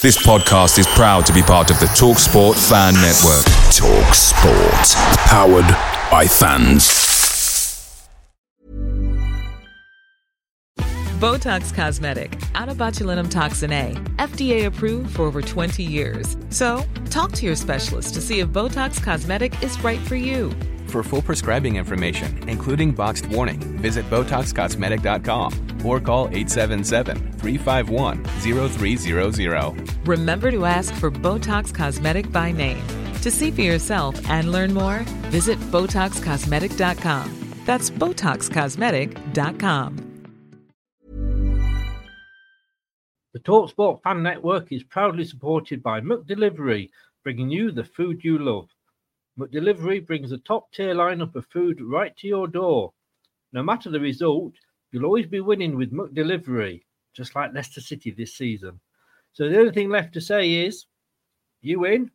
This podcast is proud to be part of the TalkSport Fan Network. TalkSport. Powered by fans. Botox Cosmetic, out of botulinum toxin A, FDA approved for over 20 years. So, talk to your specialist to see if Botox Cosmetic is right for you. For full prescribing information, including boxed warning, visit BotoxCosmetic.com or call 877-351-0300. Remember to ask for Botox Cosmetic by name. To see for yourself and learn more, visit BotoxCosmetic.com. That's BotoxCosmetic.com. The TalkSport Fan Network is proudly supported by McDelivery, bringing you the food you love. McDelivery brings a top tier lineup of food right to your door. No matter the result, you'll always be winning with McDelivery, just like Leicester City this season. So the only thing left to say is, you win.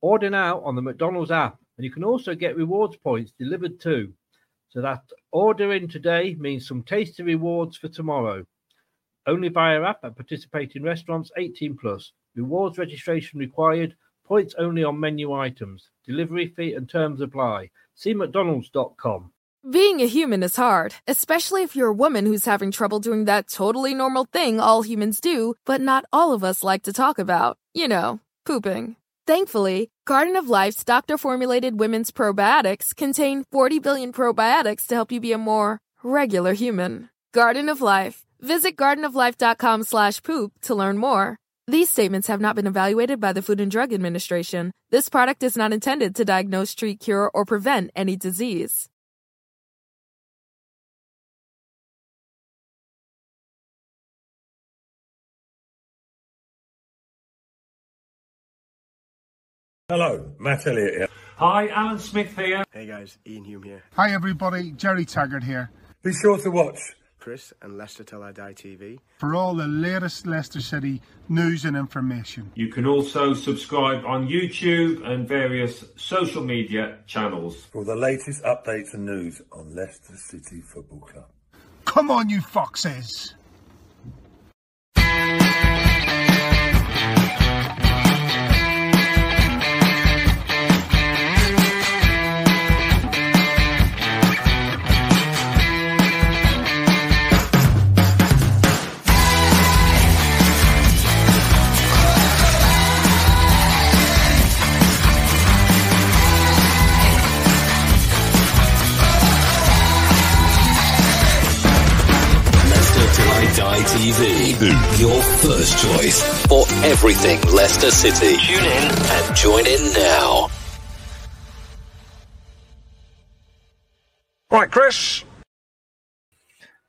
Order now on the McDonald's app, and you can also get rewards points delivered too. So that ordering today means some tasty rewards for tomorrow. Only via app at participating restaurants 18 plus. Rewards registration required. Points only on menu items. Delivery fee and terms apply. See McDonald's.com. Being a human is hard, especially if you're a woman who's having trouble doing that totally normal thing all humans do, but not all of us like to talk about. You know, pooping. Thankfully, Garden of Life's doctor formulated women's probiotics contain 40 billion probiotics to help you be a more regular human. Garden of Life. Visit gardenoflife.com slash poop to learn more. These statements have not been evaluated by the Food and Drug Administration. This product is not intended to diagnose, treat, cure, or prevent any disease. Hello, Matt Elliott here. Hi, Alan Smith here. Hey guys, Ian Hume here. Hi everybody, Jerry Taggart here. Be sure to watch Chris and Leicester Till I Die TV for all the latest Leicester City news and information. You can also subscribe on YouTube and various social media channels. for the latest updates and news on Leicester City Football Club. Come on, you foxes! 2. Your first choice for everything Leicester City. Tune in and join in now. Right, Chris.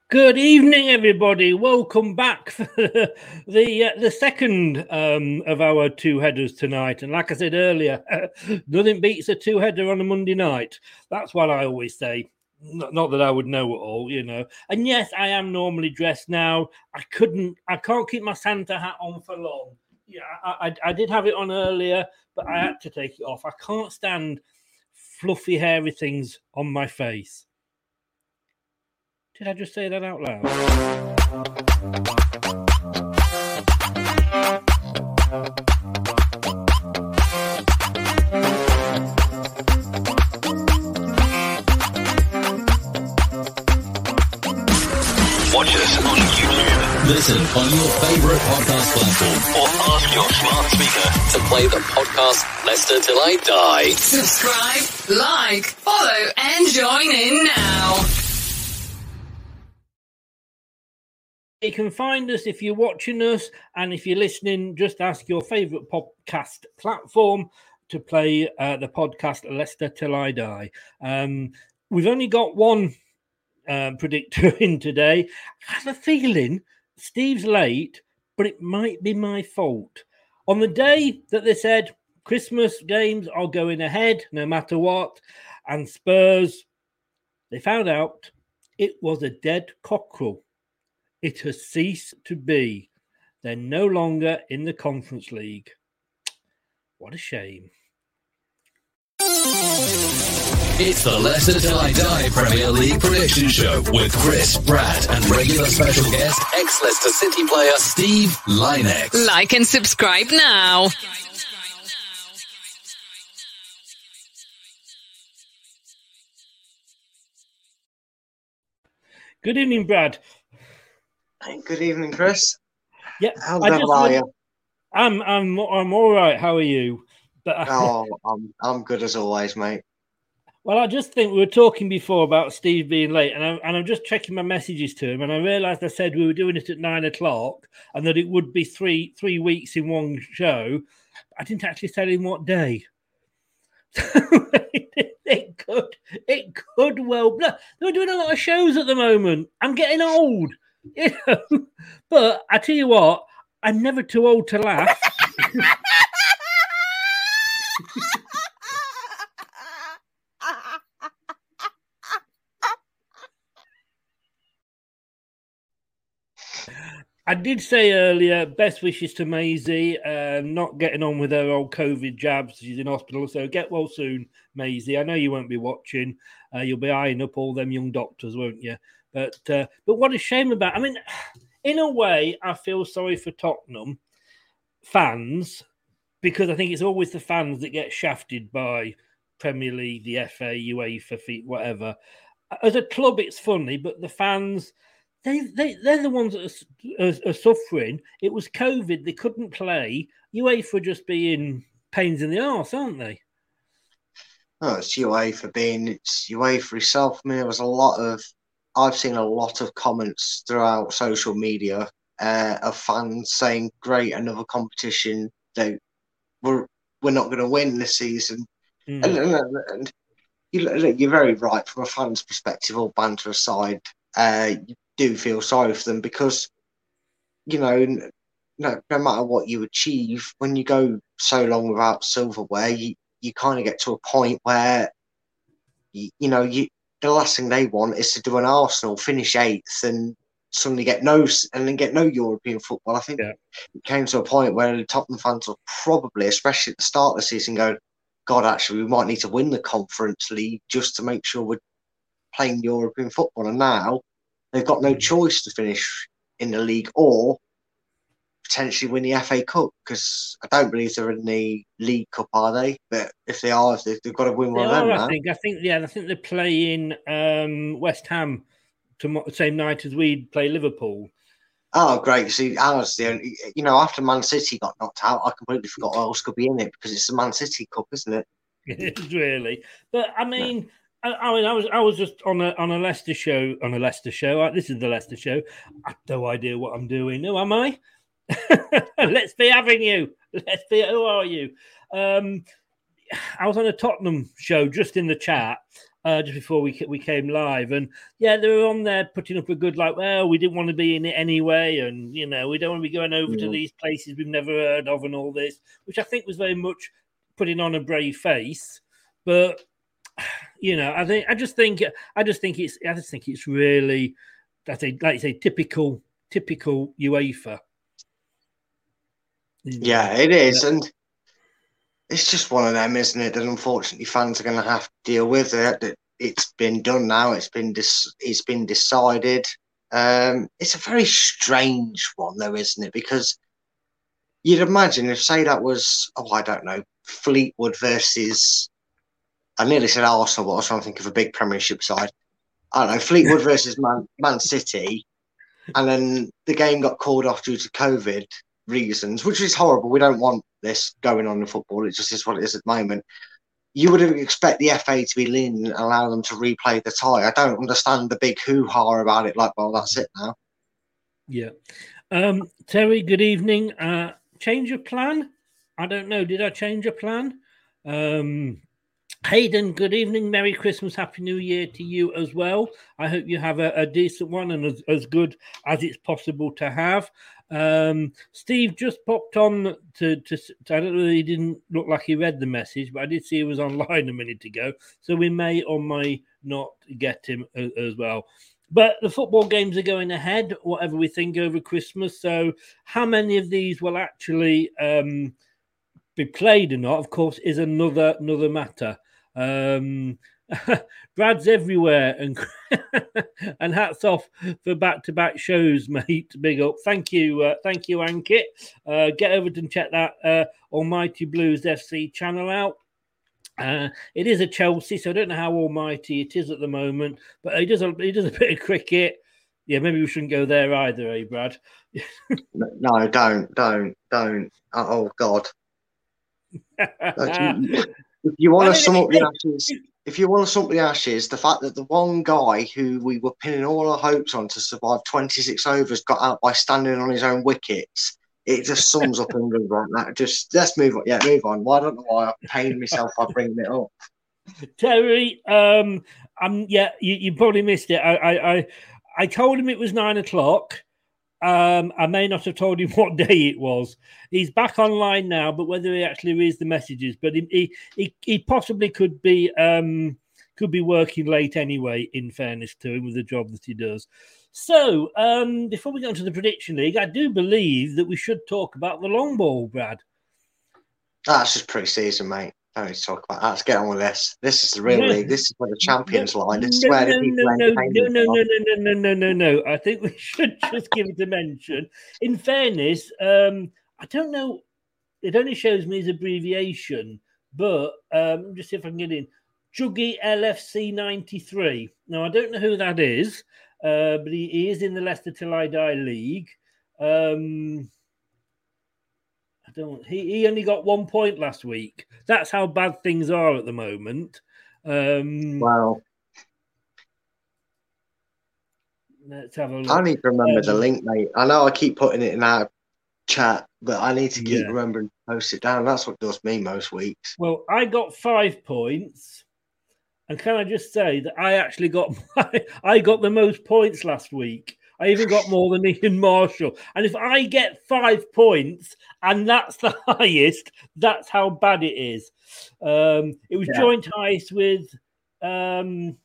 Good evening, everybody. Welcome back for the uh, the second um, of our two headers tonight. And like I said earlier, nothing beats a two header on a Monday night. That's what I always say. Not, not that I would know at all, you know. And yes, I am normally dressed now. I couldn't, I can't keep my Santa hat on for long. Yeah, I, I, I did have it on earlier, but I had to take it off. I can't stand fluffy, hairy things on my face. Did I just say that out loud? Listen on your favorite podcast platform or ask your smart speaker to play the podcast Leicester Till I Die. Subscribe, like, follow, and join in now. You can find us if you're watching us, and if you're listening, just ask your favorite podcast platform to play uh, the podcast Leicester Till I Die. Um, we've only got one uh, predictor in today. I have a feeling Steve's late, but it might be my fault. On the day that they said Christmas games are going ahead no matter what, and Spurs, they found out it was a dead cockerel. It has ceased to be. They're no longer in the Conference League. What a shame. It's the Leicester Till I Die Premier League Prediction Show with Chris, Brad, and regular special guest, ex Leicester City player Steve Lynex. Like and subscribe now. Good evening, Brad. Good evening, Chris. Yeah, How the hell are you? I'm I'm I'm all right. How are you? But I- Oh, I'm I'm good as always, mate. Well, I just think we were talking before about Steve being late, and, I'm, and I'm just checking my messages to him, and I realised I said we were doing it at nine o'clock, and that it would be three three weeks in one show. I didn't actually tell him what day. it could it could well. Look, They're doing a lot of shows at the moment. I'm getting old, you know. But I tell you what, I'm never too old to laugh. I did say earlier, best wishes to Maisie, uh, not getting on with her old COVID jabs. She's in hospital, so get well soon, Maisie. I know you won't be watching. Uh, you'll be eyeing up all them young doctors, won't you? But uh, but what a shame about. I mean, in a way, I feel sorry for Tottenham fans because I think it's always the fans that get shafted by Premier League, the FA, UEFA, whatever. As a club, it's funny, but the fans they, they they're the ones that are, are, are suffering. It was COVID; they couldn't play. UEFA just being pains in the arse, aren't they? Oh, it's UEFA being it's UEFA itself. I mean, there was a lot of I've seen a lot of comments throughout social media uh, of fans saying, "Great, another competition. They we're we're not going to win this season." Mm. And, and, and you, you're very right from a fan's perspective. All banter aside, uh, you do feel sorry for them because you know, no, no matter what you achieve, when you go so long without silverware, you, you kind of get to a point where you, you know you the last thing they want is to do an Arsenal finish eighth and suddenly get no and then get no European football. I think it came to a point where the Tottenham fans were probably, especially at the start of the season, going, "God, actually, we might need to win the Conference League just to make sure we're playing European football." And now they've got no choice to finish in the league or potentially win the FA Cup because I don't believe they're in the League Cup, are they? But if they are, they've, they've got to win They one of them are. I think. I think. Yeah, I think they're playing um, West Ham tomorrow, same night as we play Liverpool. Oh, great! See, ours the only, you know, after Man City got knocked out, I completely forgot who else could be in it because it's the Man City Cup, isn't it? It is really. But I mean, I, I mean, I was I was just on a on a Leicester show on a Leicester show. Uh, This is the Leicester show. I have no idea what I'm doing. Who am I? Let's be having you. Let's be. Who are you? Um, I was on a Tottenham show just in the chat. Uh, just before we we came live, and yeah, they were on there putting up a good like, well, we didn't want to be in it anyway, and you know, we don't want to be going over to these places we've never heard of, and all this, which I think was very much putting on a brave face. But you know, I think I just think I just think it's I just think it's really that's a like you say typical typical UEFA. Yeah, it is, and it's just one of them, isn't it? That unfortunately fans are going to have to deal with it. That it's been done now. It's been dis- It's been decided. Um, it's a very strange one, though, isn't it? Because you'd imagine if, say, that was oh, I don't know, Fleetwood versus. I nearly said Arsenal, but I was trying to think of a big Premiership side. I don't know, Fleetwood versus Man, Man City, and then the game got called off due to COVID reasons, which is horrible. We don't want this going on in football. It just is what it is at the moment. You would expect the FA to be leaning and allow them to replay the tie. I don't understand the big hoo ha about it. Like, well, that's it now. Yeah. Um, Terry, good evening. Uh, change of plan? I don't know. Did I change a plan? Um, Hayden, good evening. Merry Christmas, Happy New Year to you as well. I hope you have a, a decent one and as, as good as it's possible to have. Um, Steve just popped on to, to, to- I don't know, he didn't look like he read the message, but I did see he was online a minute ago. So we may or may not get him as, as well. But the football games are going ahead, whatever we think over Christmas. So, how many of these will actually um, be played or not, of course, is another another matter. Um, Brad's everywhere, and and hats off for back-to-back shows, mate. Big up, thank you, uh, thank you, Ankit. Uh, get over and check that uh, Almighty Blues FC channel out. Uh, it is a Chelsea, so I don't know how almighty it is at the moment, but he does a he does a bit of cricket. Yeah, maybe we shouldn't go there either, eh, Brad? no, don't, don't, don't. Oh God! If you want to sum up the ashes, if you want to sum up the ashes, the fact that the one guy who we were pinning all our hopes on to survive 26 overs got out by standing on his own wickets it just sums up England right now. Just let's move on. Yeah, move on. Well, I don't know why I pained myself by bringing it up. Terry, um, I'm yeah, you, you probably missed it. I, I, I, I told him it was nine o'clock. Um, I may not have told him what day it was. He's back online now, but whether he actually reads the messages, but he he, he, possibly could be um could be working late anyway. In fairness to him, with the job that he does. So, um, before we go into the prediction league, I do believe that we should talk about the long ball, Brad. That's just pre-season, mate. Don't need to talk about that. Let's get on with this. This is the real league. This is where the champions no, lie. This is where no, the people no, no, no, no, no, no, no, no, no, no. I think we should just give it a mention. In fairness, um, I don't know. It only shows me his abbreviation, but um, just see if I can get in. Juggy LFC 93. Now, I don't know who that is. Uh, but he, he, is in the Leicester Till I Die League. Um, I don't. He, he only got one point last week. That's how bad things are at the moment. Um, wow. Let's have a look. I need to remember um, the link, mate. I know I keep putting it in our chat, but I need to keep yeah. remembering to post it down. That's what does me most weeks. Well, I got five points. And can I just say that I actually got my, I got the most points last week. I even got more than Ian Marshall. And if I get five points and that's the highest, that's how bad it is. Um, it was yeah. joint highest with um,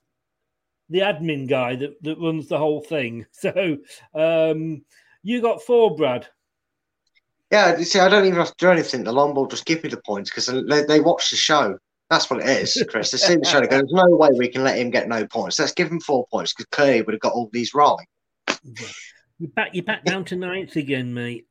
the admin guy that, that runs the whole thing. So um, you got four, Brad. Yeah, you see, I don't even have to do anything. The long ball just give me the points because they, they watch the show. That's what it is, Chris. They see the show. There's no way we can let him get no points. Let's give him four points because clearly would have got all these right. You're back. You're back down to ninth again, mate.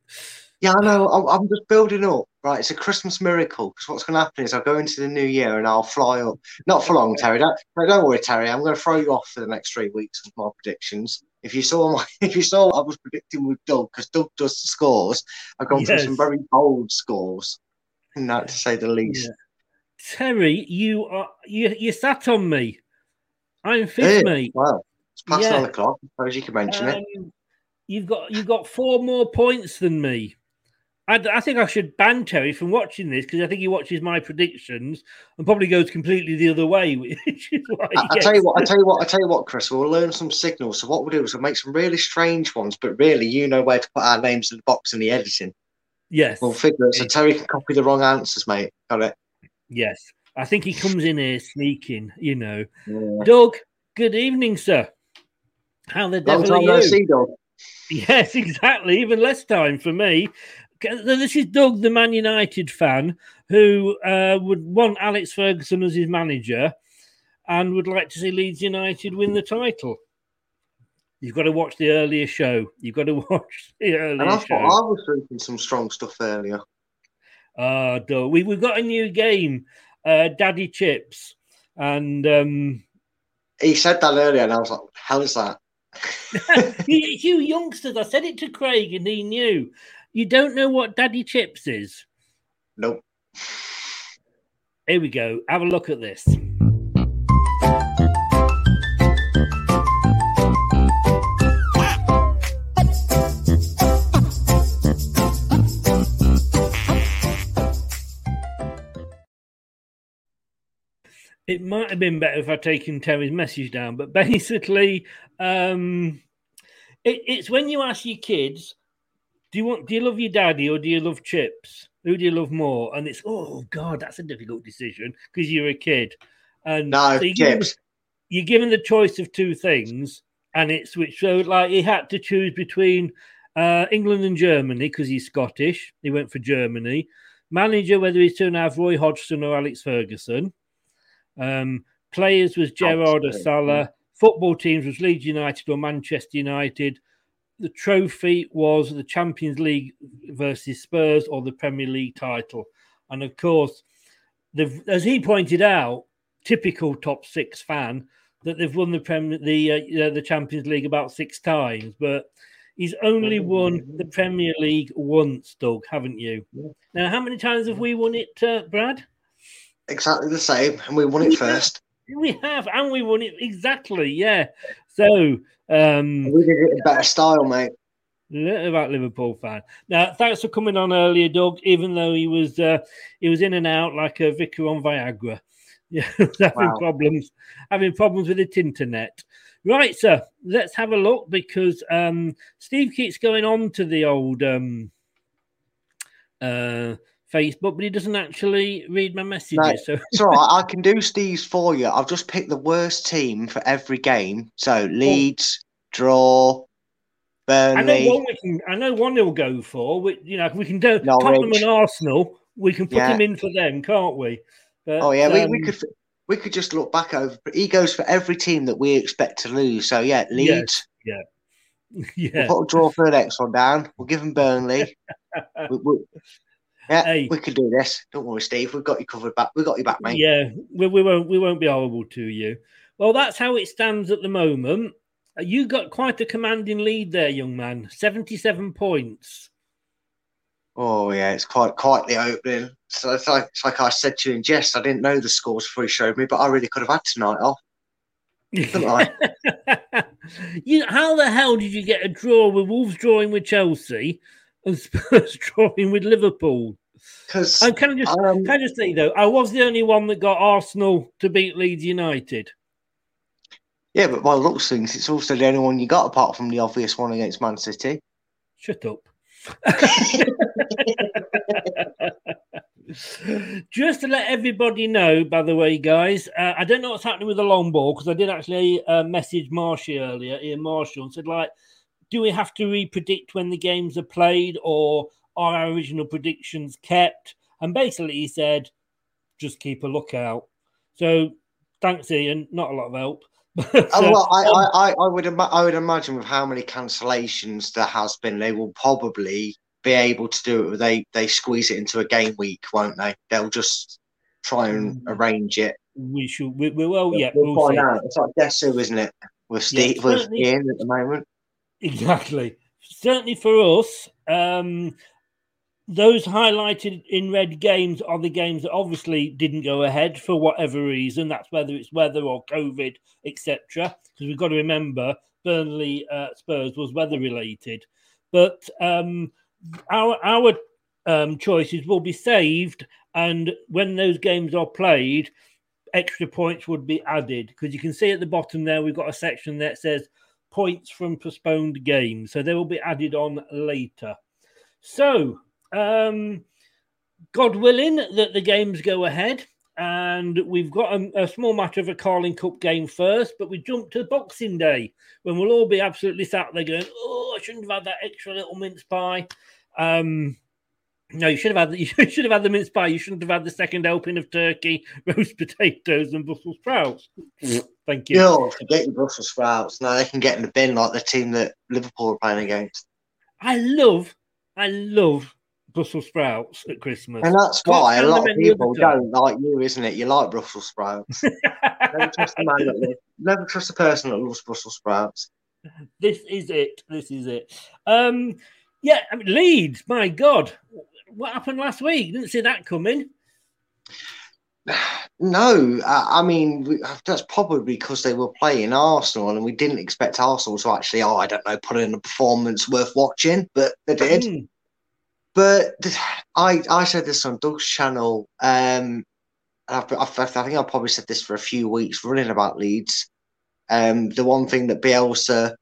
Yeah, I know. I'm, I'm just building up. Right, it's a Christmas miracle. Because what's going to happen is I'll go into the new year and I'll fly up. Not for long, Terry. Don't, don't worry, Terry. I'm going to throw you off for the next three weeks with my predictions. If you saw my, if you saw what I was predicting with Doug, because Doug does the scores, I've gone yes. for some very bold scores, not to say the least. Yeah. Terry, you are you you sat on me. I'm fifth, hey, mate. It's past yeah. nine o'clock. I suppose you can mention um, it. You've got you've got four more points than me. I, I think I should ban Terry from watching this because I think he watches my predictions and probably goes completely the other way. Which is why I, I tell you what, I tell you what, I tell you what, Chris. We'll learn some signals. So what we'll do is we'll make some really strange ones, but really, you know where to put our names in the box in the editing. Yes, we'll figure it. So Terry can copy the wrong answers, mate. Got it. Yes. I think he comes in here sneaking, you know. Yeah. Doug, good evening, sir. How the devil are you? Yes, exactly. Even less time for me. This is Doug, the Man United fan, who uh, would want Alex Ferguson as his manager and would like to see Leeds United win the title. You've got to watch the earlier show. You've got to watch the earlier and I show. I was drinking some strong stuff earlier. Ah, uh, we, we've got a new game, uh, Daddy Chips. And um, he said that earlier, and I was like, hell is that? you youngsters, I said it to Craig, and he knew. You don't know what Daddy Chips is? Nope. Here we go. Have a look at this. It might have been better if I'd taken Terry's message down, but basically, um, it, it's when you ask your kids, do you want do you love your daddy or do you love chips? Who do you love more? And it's oh god, that's a difficult decision because you're a kid. And no, so you're, chips. Given, you're given the choice of two things, and it's which so like he had to choose between uh, England and Germany because he's Scottish. He went for Germany. Manager, whether he's to have Roy Hodgson or Alex Ferguson. Um, Players was Gerrard or. Salah. Football teams was Leeds United or Manchester United. The trophy was the Champions League versus Spurs or the Premier League title. And of course, as he pointed out, typical top six fan, that they've won the Premier the uh, the Champions League about six times, but he's only won the Premier League once, Doug, haven't you? Now, how many times have we won it, uh, Brad? Exactly the same, and we won it first. We have, and we won it exactly. Yeah. So um, We did it in better style, mate. little about Liverpool fan. Now, thanks for coming on earlier, Doug. Even though he was uh, he was in and out like a vicar on Viagra. Yeah, having Wow. problems, having problems with the internet. Right, sir. Let's have a look because um, Steve keeps going on to the old um, uh, Facebook, but he doesn't actually read my messages. No, so it's all right. I can do Steve's for you. I've just picked the worst team for every game. So Leeds, draw, I know Burnley. one we can. I know one he'll go for. We, you know, we can do Norwich. Tottenham and Arsenal. We can put Yeah. him in for them, can't we? But, Oh yeah, we, we um, could we could just look back over. He goes for every team that we expect to lose. So yeah, Leeds. Yeah, Yeah. We'll put a draw for the next one down. We'll give them Burnley. we, we, yeah, Hey. we can do this. Don't worry, Steve. We've got you covered back. We've got you back, mate. Yeah, we, we won't. We won't be horrible to you. Well, that's how it stands at the moment. Uh, You got quite a commanding lead there, young man. Seventy-seven points. Oh yeah, it's quite quite the opening. So it's like it's like I said to you in jest. I didn't know the scores before he showed me, but I really could have had tonight off. You, how the hell did you get a draw with Wolves drawing with Chelsea and Spurs drawing with Liverpool? Because can I just um, can I just say though, I was the only one that got Arsenal to beat Leeds United. yeah, but by the looks of things, it's also the only one you got apart from the obvious one against Man City. Shut up. Just to let everybody know, by the way, guys, uh, I don't know what's happening with the long ball because I did actually uh, message Marshy earlier, Ian Marshall, and said, like, do we have to re-predict when the games are played or are our original predictions kept? And basically, he said, just keep a lookout. So, thanks, Ian. Not a lot of help. Oh, well, I, um, I, I, I would ima- I would imagine with how many cancellations there has been, they will probably be able to do it. They they squeeze it into a game week, won't they? They'll just try and arrange it. we should. We, we well, yeah, we'll, we'll find see. out. It's like Guess Who, isn't it? With Yeah, Steve, with. Ian at the moment. Exactly. Certainly for us, um, those highlighted in red games are the games that obviously didn't go ahead for whatever reason. That's whether it's weather or COVID, etc. Because we've got to remember Burnley uh, Spurs was weather related, but um, our our um, choices will be saved, and when those games are played, extra points would be added because you can see at the bottom there we've got a section that says points from postponed games, so they will be added on later. So, um, God willing that the games go ahead, and we've got a, a small matter of a Carling Cup game first, but we jump to Boxing Day when we'll all be absolutely sat there going, "Oh, I shouldn't have had that extra little mince pie." Um, no, you should have had you should have had the mince pie. You shouldn't have had the second helping of turkey, roast potatoes, and Brussels sprouts. Thank you. You'll forget your Brussels sprouts. Now they can get in the bin like the team that Liverpool are playing against. I love, I love Brussels sprouts at Christmas. And that's Can't why a lot of people don't like you, isn't it? You like Brussels sprouts. never trust a man that lives, never trust a person that loves Brussels sprouts. This is it. This is it. Um, yeah, I mean, Leeds. My God, what happened last week? Didn't see that coming. No, I, I mean we- that's probably because they were playing Arsenal, and we didn't expect Arsenal to actually, oh, I don't know, put in a performance worth watching, but they did. Mm. But I I said this on Doug's channel. Um, I've, I've, I think I've probably said this for a few weeks running about Leeds. Um, the one thing that Bielsa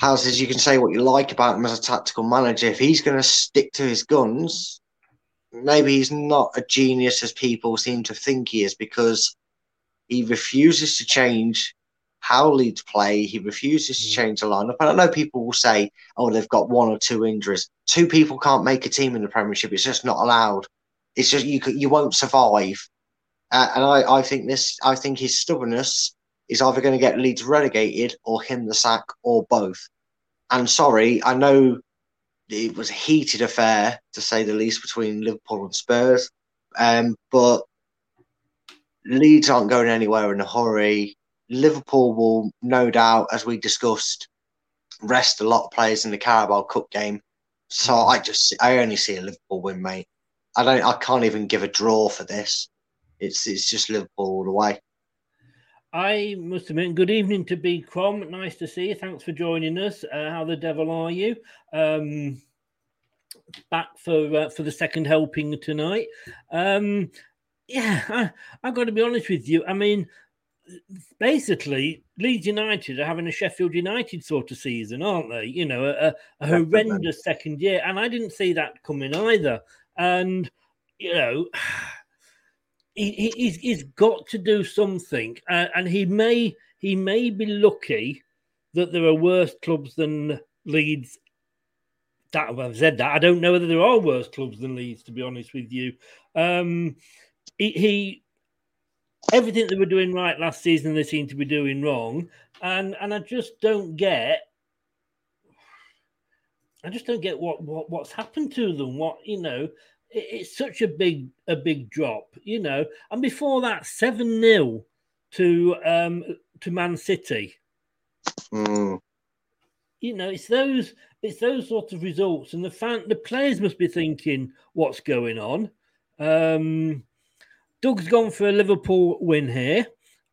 has is you can say what you like about him as a tactical manager. If he's going to stick to his guns, maybe he's not a genius as people seem to think he is because he refuses to change how Leeds play. He refuses to change the lineup. And I know people will say, oh, they've got one or two injuries. Two people can't make a team in the Premiership. It's just not allowed. It's just you you won't survive Uh, and I, I think this, I think his stubbornness is either going to get Leeds relegated or him the sack or both. And sorry, I know it was a heated affair to say the least between Liverpool and Spurs, um, but Leeds aren't going anywhere in a hurry. Liverpool will no doubt, as we discussed, rest a lot of players in the Carabao Cup game. So I just I only see a Liverpool win, mate. I don't I can't even give a draw for this. It's it's just Liverpool all the way. I must admit, good evening to B Crom. Nice to see you. Thanks for joining us. Uh, how the devil are you? Um, back for uh, for the second helping tonight. Um, yeah, I, I've got to be honest with you. I mean, basically, Leeds United are having a Sheffield United sort of season, aren't they? You know, a, a horrendous second year, and I didn't see that coming either. And you know, he, he's, he's got to do something, uh, and he may he may be lucky that there are worse clubs than Leeds. That I've said that I don't know whether there are worse clubs than Leeds, to be honest with you. Um, he, he everything they were doing right last season, they seem to be doing wrong, and and I just don't get. I just don't get what, what what's happened to them. What you know, it's such a big a big drop, you know. And before that, seven 0 to um to Man City. Mm. You know, it's those it's those sort of results, and the fan the players must be thinking, what's going on. Um, Doug's gone for a Liverpool win here.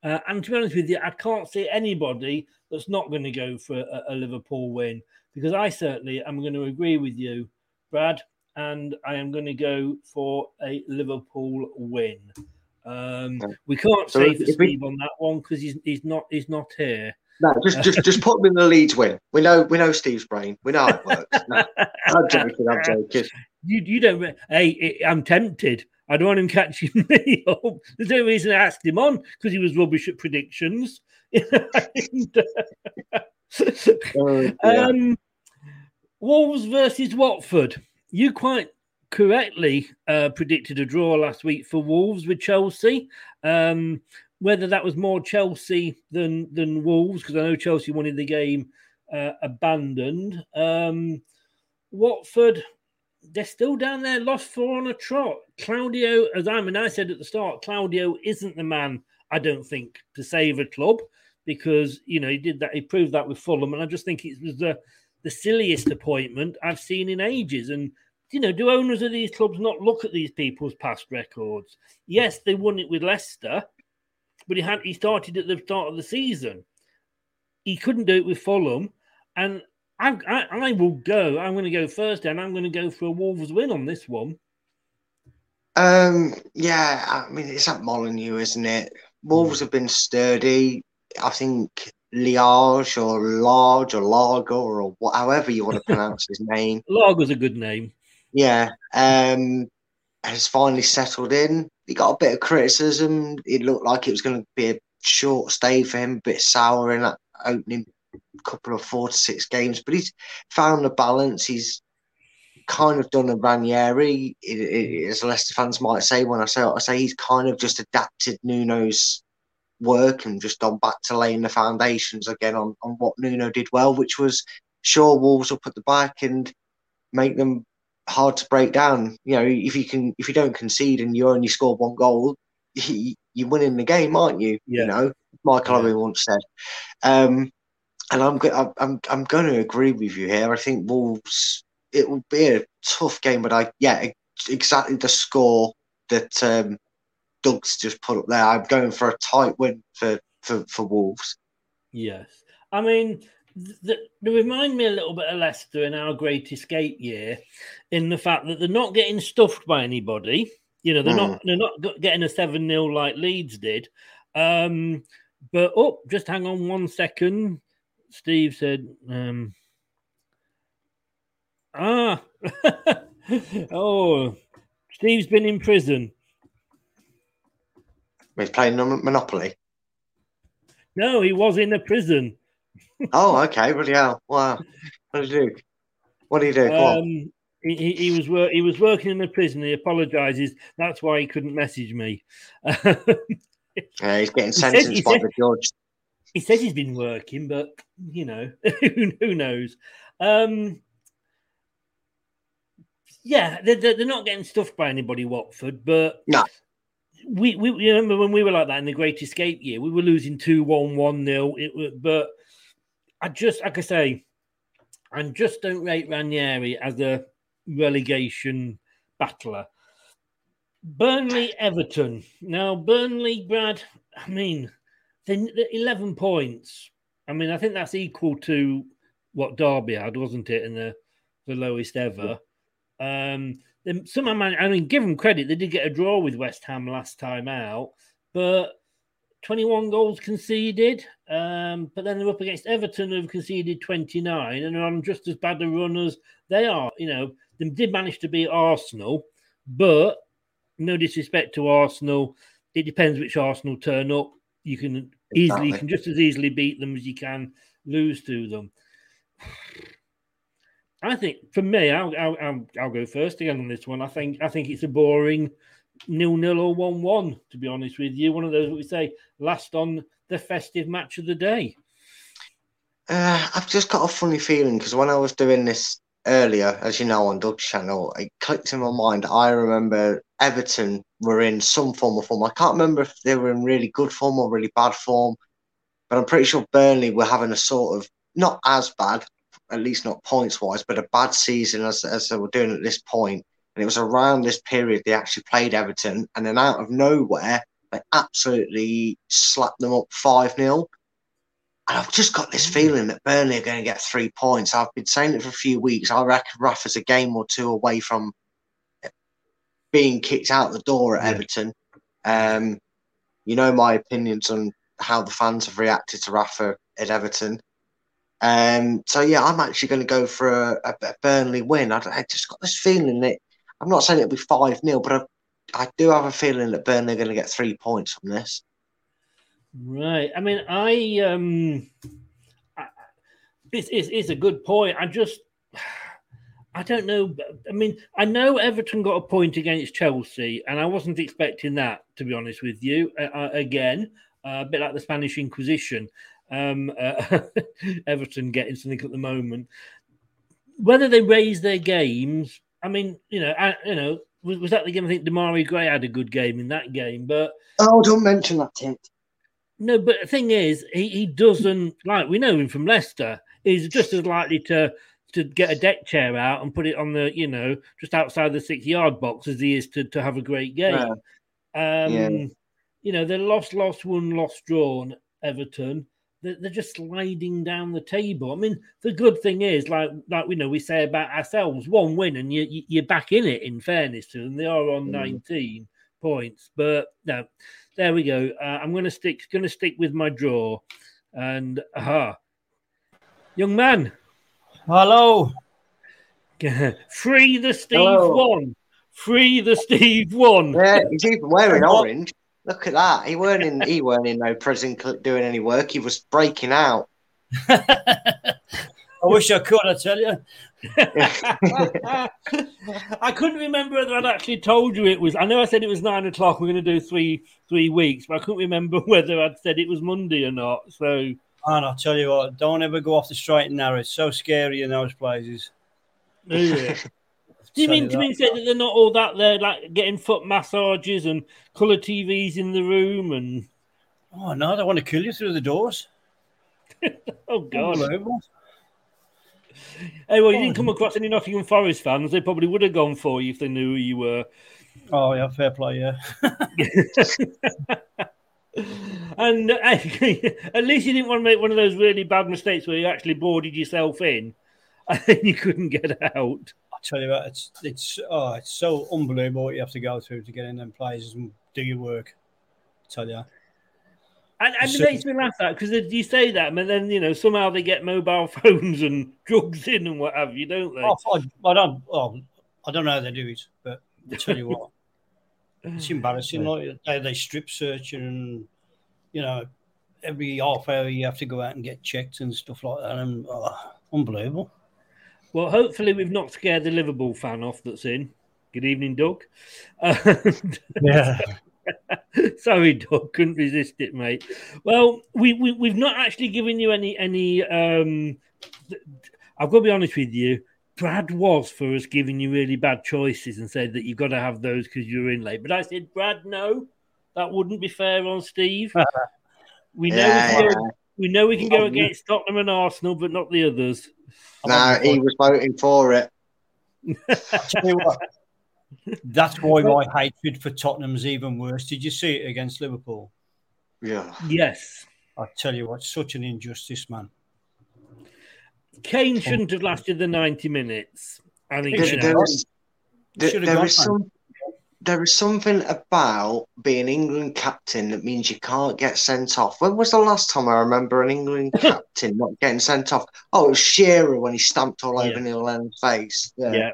Uh, and to be honest with you, I can't see anybody that's not going to go for a, a, Liverpool win because I certainly am going to agree with you, Brad, and I am going to go for a Liverpool win. Um, we can't so say for Steve we... on that one because he's, he's not he's not here. No, just just just put him in the Leeds win. We know we know Steve's brain. We know how it works. No, I'm joking. I'm joking. You you don't. Hey, I'm tempted. I don't want him catching me up. There's no reason I asked him on because he was rubbish at predictions. oh, um, Wolves versus Watford. You quite correctly uh, predicted a draw last week for Wolves with Chelsea. Um, whether that was more Chelsea than than Wolves, because I know Chelsea wanted the game uh, abandoned. Um, Watford they're still down there, lost four on a trot. Claudio, as I mean, I said at the start, Claudio isn't the man, I don't think, to save a club because, you know, he did that, he proved that with Fulham. And I just think it was the, the silliest appointment I've seen in ages. And, you know, do owners of these clubs not look at these people's past records? Yes, they won it with Leicester, but he had he started at the start of the season. He couldn't do it with Fulham. And I, I, I will go. I'm going to go first, and I'm going to go for a Wolves win on this one. Um, yeah, I mean it's at Molineux, isn't it? Wolves have been sturdy. I think Liage or Large or Largo or however you want to pronounce his name. Largo's a good name. Yeah, um, has finally settled in. He got a bit of criticism. It looked like it was going to be a short stay for him, a bit sour in that opening couple of four to six games, but he's found a balance. He's kind of done a Ranieri, as Leicester fans might say. When I say I say he's kind of just adapted Nuno's work and just gone back to laying the foundations again on, on what Nuno did well, which was shore walls up at the back and make them hard to break down. You know, if you can, if you don't concede and you only score one goal, you're winning the game, aren't you? Yeah. You know, Michael yeah. Owen once said. Um, and I'm, I'm I'm going to agree with you here. I think Wolves. It will be a tough game, but I yeah exactly the score that um, Doug's just put up there. I'm going for a tight win for for, for Wolves. Yes, I mean they remind me a little bit of Leicester in our Great Escape year, in the fact that they're not getting stuffed by anybody. You know, they're mm. not they're not getting a seven 0 like Leeds did. Um, but oh, just hang on one second. Steve said, um, ah, oh, Steve's been in prison. He's playing Monopoly. No, he was in a prison. oh, okay, really hell. Wow. What did he do? What did he do? Um, He, he, was wor- he was working in a prison. He apologises. That's why he couldn't message me. Yeah, he's getting He said- sentenced he by said- the judge. he says he's been working, but you know, who, who knows? Um, yeah, they're, they're they're not getting stuffed by anybody, Watford, but No. We, we you remember when we were like that in the Great Escape year, we were losing 2 1 1 0. It but I just, like I say, I just don't rate Ranieri as a relegation battler. Burnley, Everton. Now, Burnley, Brad, I mean, they, they're 11 points. I mean, I think that's equal to what Derby had, wasn't it, in the, the lowest ever. Um, then somehow, man, I mean, give them credit, they did get a draw with West Ham last time out, but 21 goals conceded. Um, but then they're up against Everton, who've conceded 29 and are on just as bad a run as they are. You know, they did manage to beat Arsenal, but no disrespect to Arsenal, it depends which Arsenal turn up. You can easily, you can just as easily beat them as you can lose to them. I think for me, I'll, I'll, I'll, go first again on this one. I think I think it's a boring nil nil or one one. To be honest with you, one of those we say last on the festive match of the day. Uh, I've just got a funny feeling because when I was doing this earlier, as you know, on Doug's channel, it clicked in my mind. I remember Everton were in some form of form. I can't remember if they were in really good form or really bad form, but I'm pretty sure Burnley were having a sort of not as bad, at least not points wise, but a bad season as, as they were doing at this point. And it was around this period they actually played Everton, and then out of nowhere, they absolutely slapped them up 5 0. And I've just got this feeling that Burnley are going to get three points. I've been saying it for a few weeks. I reckon Rafa's a game or two away from being kicked out the door at Everton. Um, you know my opinions on how the fans have reacted to Rafa at Everton. Um, so yeah, I'm actually going to go for a, a, Burnley win. I, I just got this feeling that I'm not saying it'll be five 0 but I, I do have a feeling that Burnley are going to get three points from this. Right. I mean, I um, I, it's, it's it's a good point. I just, I don't know. I mean, I know Everton got a point against Chelsea, and I wasn't expecting that. To be honest with you, uh, uh, again, uh, a bit like the Spanish Inquisition. Um, uh, Everton getting something at the moment. Whether they raise their games, I mean, you know, I, you know, was, was that the game? I think Demarai Gray had a good game in that game, but Oh, don't mention that, Tim. no, but the thing is, he, he doesn't like we know him from Leicester. He's just as likely to to get a deck chair out and put it on the you know just outside the six yard box as he is to, to have a great game. Um, Yeah. You know, they're lost, lost, won, lost, drawn. Everton. They're, they're just sliding down the table. I mean, the good thing is, like like we know, we say about ourselves, one win and you, you you're back in it. In fairness to them, they are on Mm. nineteen points, but no, there we go. Uh, I'm going to stick going to stick with my draw, and aha, young man, Hello. free the Steve Hello. one, free the Steve one. Yeah, he's even wearing orange. Look at that. He weren't in. He weren't in no prison doing any work. He was breaking out. I wish I could, I tell you. I couldn't remember whether I'd actually told you it was. I know I said it was nine o'clock. We're going to do three three weeks, but I couldn't remember whether I'd said it was Monday or not. So And I'll tell you what, don't ever go off the straight and narrow. It's so scary in those places. Do you mean to do you that. mean say that they're not all that they're like getting foot massages and colour TVs in the room and Oh, no, they want to kill you through the doors. oh god. Hey, well, you didn't come across any Nottingham Forest fans. They probably would have gone for you if they knew who you were. Oh, yeah, fair play, yeah. And uh, at least you didn't want to make one of those really bad mistakes where you actually boarded yourself in and you couldn't get out. Tell you what, it's it's oh, it's so unbelievable what you have to go through to get in them places and do your work. I tell you. And, and it makes me laugh that because you say that, but then you know somehow they get mobile phones and drugs in and what have you, don't they? Oh, I, I don't. Oh, I don't know how they do it, but I tell you what, it's embarrassing. Like they, they strip search and you know every half hour you have to go out and get checked and stuff like that, and oh, unbelievable. Well, hopefully we've not scared the Liverpool fan off that's in. Good evening, Doug. Yeah. Sorry, Doug, couldn't resist it, mate. Well, we, we we've not actually given you any any. Um, th- I've got to be honest with you. Brad was for us giving you really bad choices and said that you've got to have those because you're in late. But I said, Brad, no, that wouldn't be fair on Steve. we know Yeah, we, can yeah. Go, we know we can go um, against Tottenham and Arsenal, but not the others. No, he was voting for it. Tell you what, that's why my hatred for Tottenham's even worse. Did you see it against Liverpool? Yeah. Yes. I tell you what, such an injustice, man. Kane oh. shouldn't have lasted the 90 minutes. I think There- you there know, Should've there gone, is man. some there is something about being England captain that means you can't get sent off. When was the last time I remember an England captain not getting sent off? Oh, it was Shearer when he stamped all over Yeah. Neil Lennon's face. Yeah. yeah.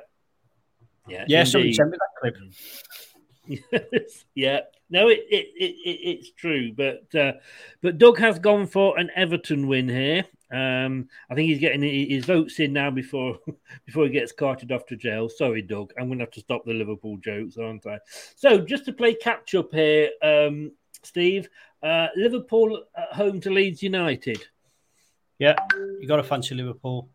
Yeah, Yeah, somebody indeed. sent me that clip. yeah, no, it, it, it, it it's true, but uh, but Doug has gone for an Everton win here. Um, I think he's getting his votes in now before before he gets carted off to jail. Sorry, Doug, I'm going to have to stop the Liverpool jokes, aren't I? So just to play catch up here, um, Steve, uh, Liverpool at home to Leeds United. Yeah, you got to fancy Liverpool.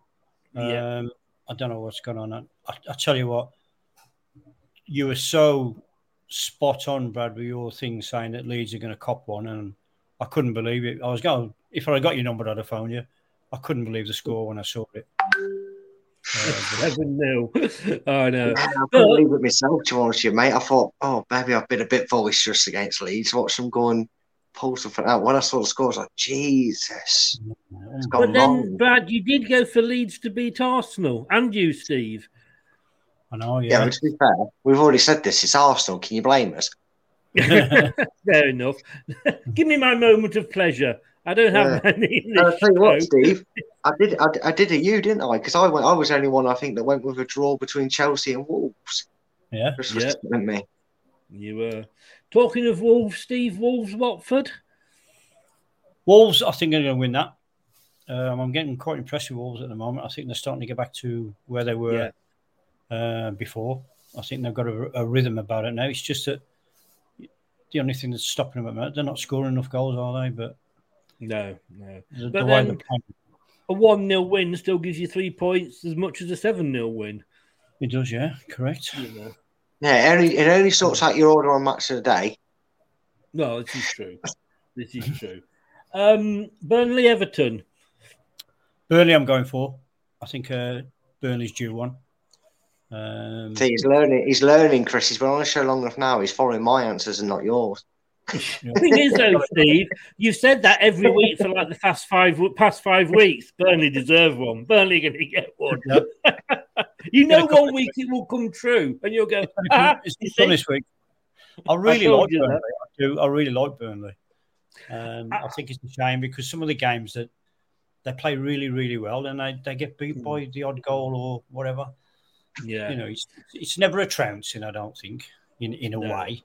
Um, Yeah. I don't know what's going on. I, I tell you what, you were so spot on, Brad, with your thing saying that Leeds are going to cop one, and I couldn't believe it. I was going, if I got your number, I'd have phoned you. I couldn't believe the score when I saw it. Uh, Seven nil. Oh, I know. I couldn't believe it myself, to be honest you, mate. I thought, oh, maybe I've been a bit boisterous against Leeds. Watch them go and pull something out. When I saw the score, I was like, Jesus. It's But gone then, wrong. Brad, you did go for Leeds to beat Arsenal, and you, Steve. I know, Yeah, yeah. but to be fair, we've already said this. It's Arsenal. Can you blame us? Fair enough. Give me my moment of pleasure. I don't have Yeah. many. I'll tell you what. Steve. I did. I, I did a you, didn't I? Because I went. I was the only one I think that went with a draw between Chelsea and Wolves. Yeah, Just Yeah. me. You were talking of Wolves, Steve. Wolves, Watford. Wolves, I think, they're going to win that. Um, I'm getting quite impressed with Wolves at the moment. I think they're starting to get back to where they were uh, before. I think they've got a, a rhythm about it now. It's just that the only thing that's stopping them at the moment, they're not scoring enough goals, are they? But No, no. the, But the then- A one 0 win still gives you three points as much as a seven 0 win. it does, yeah, correct. You know. Yeah, it only it only sorts out your order on match of the day. No, this is true. this is true. Um, Burnley, Everton. Burnley, I'm going for. I think uh, Burnley's due one. Um, See, he's learning. He's learning, Chris. He's been on the show long enough now. He's following my answers and not yours. The thing is, though, Steve, you've said that every week for like the past five past five weeks. Burnley deserve one. Burnley going to get one. you know, one week it will come true, and you'll go. "Ah, it's you not done see?" this week. I really told like Burnley. that. I do. I really like Burnley. Um, I think it's a shame because some of the games that they play really, really well, and they, they get beat by the odd goal or whatever. Yeah, You know, it's it's never a trouncing. I don't think in in a No. way.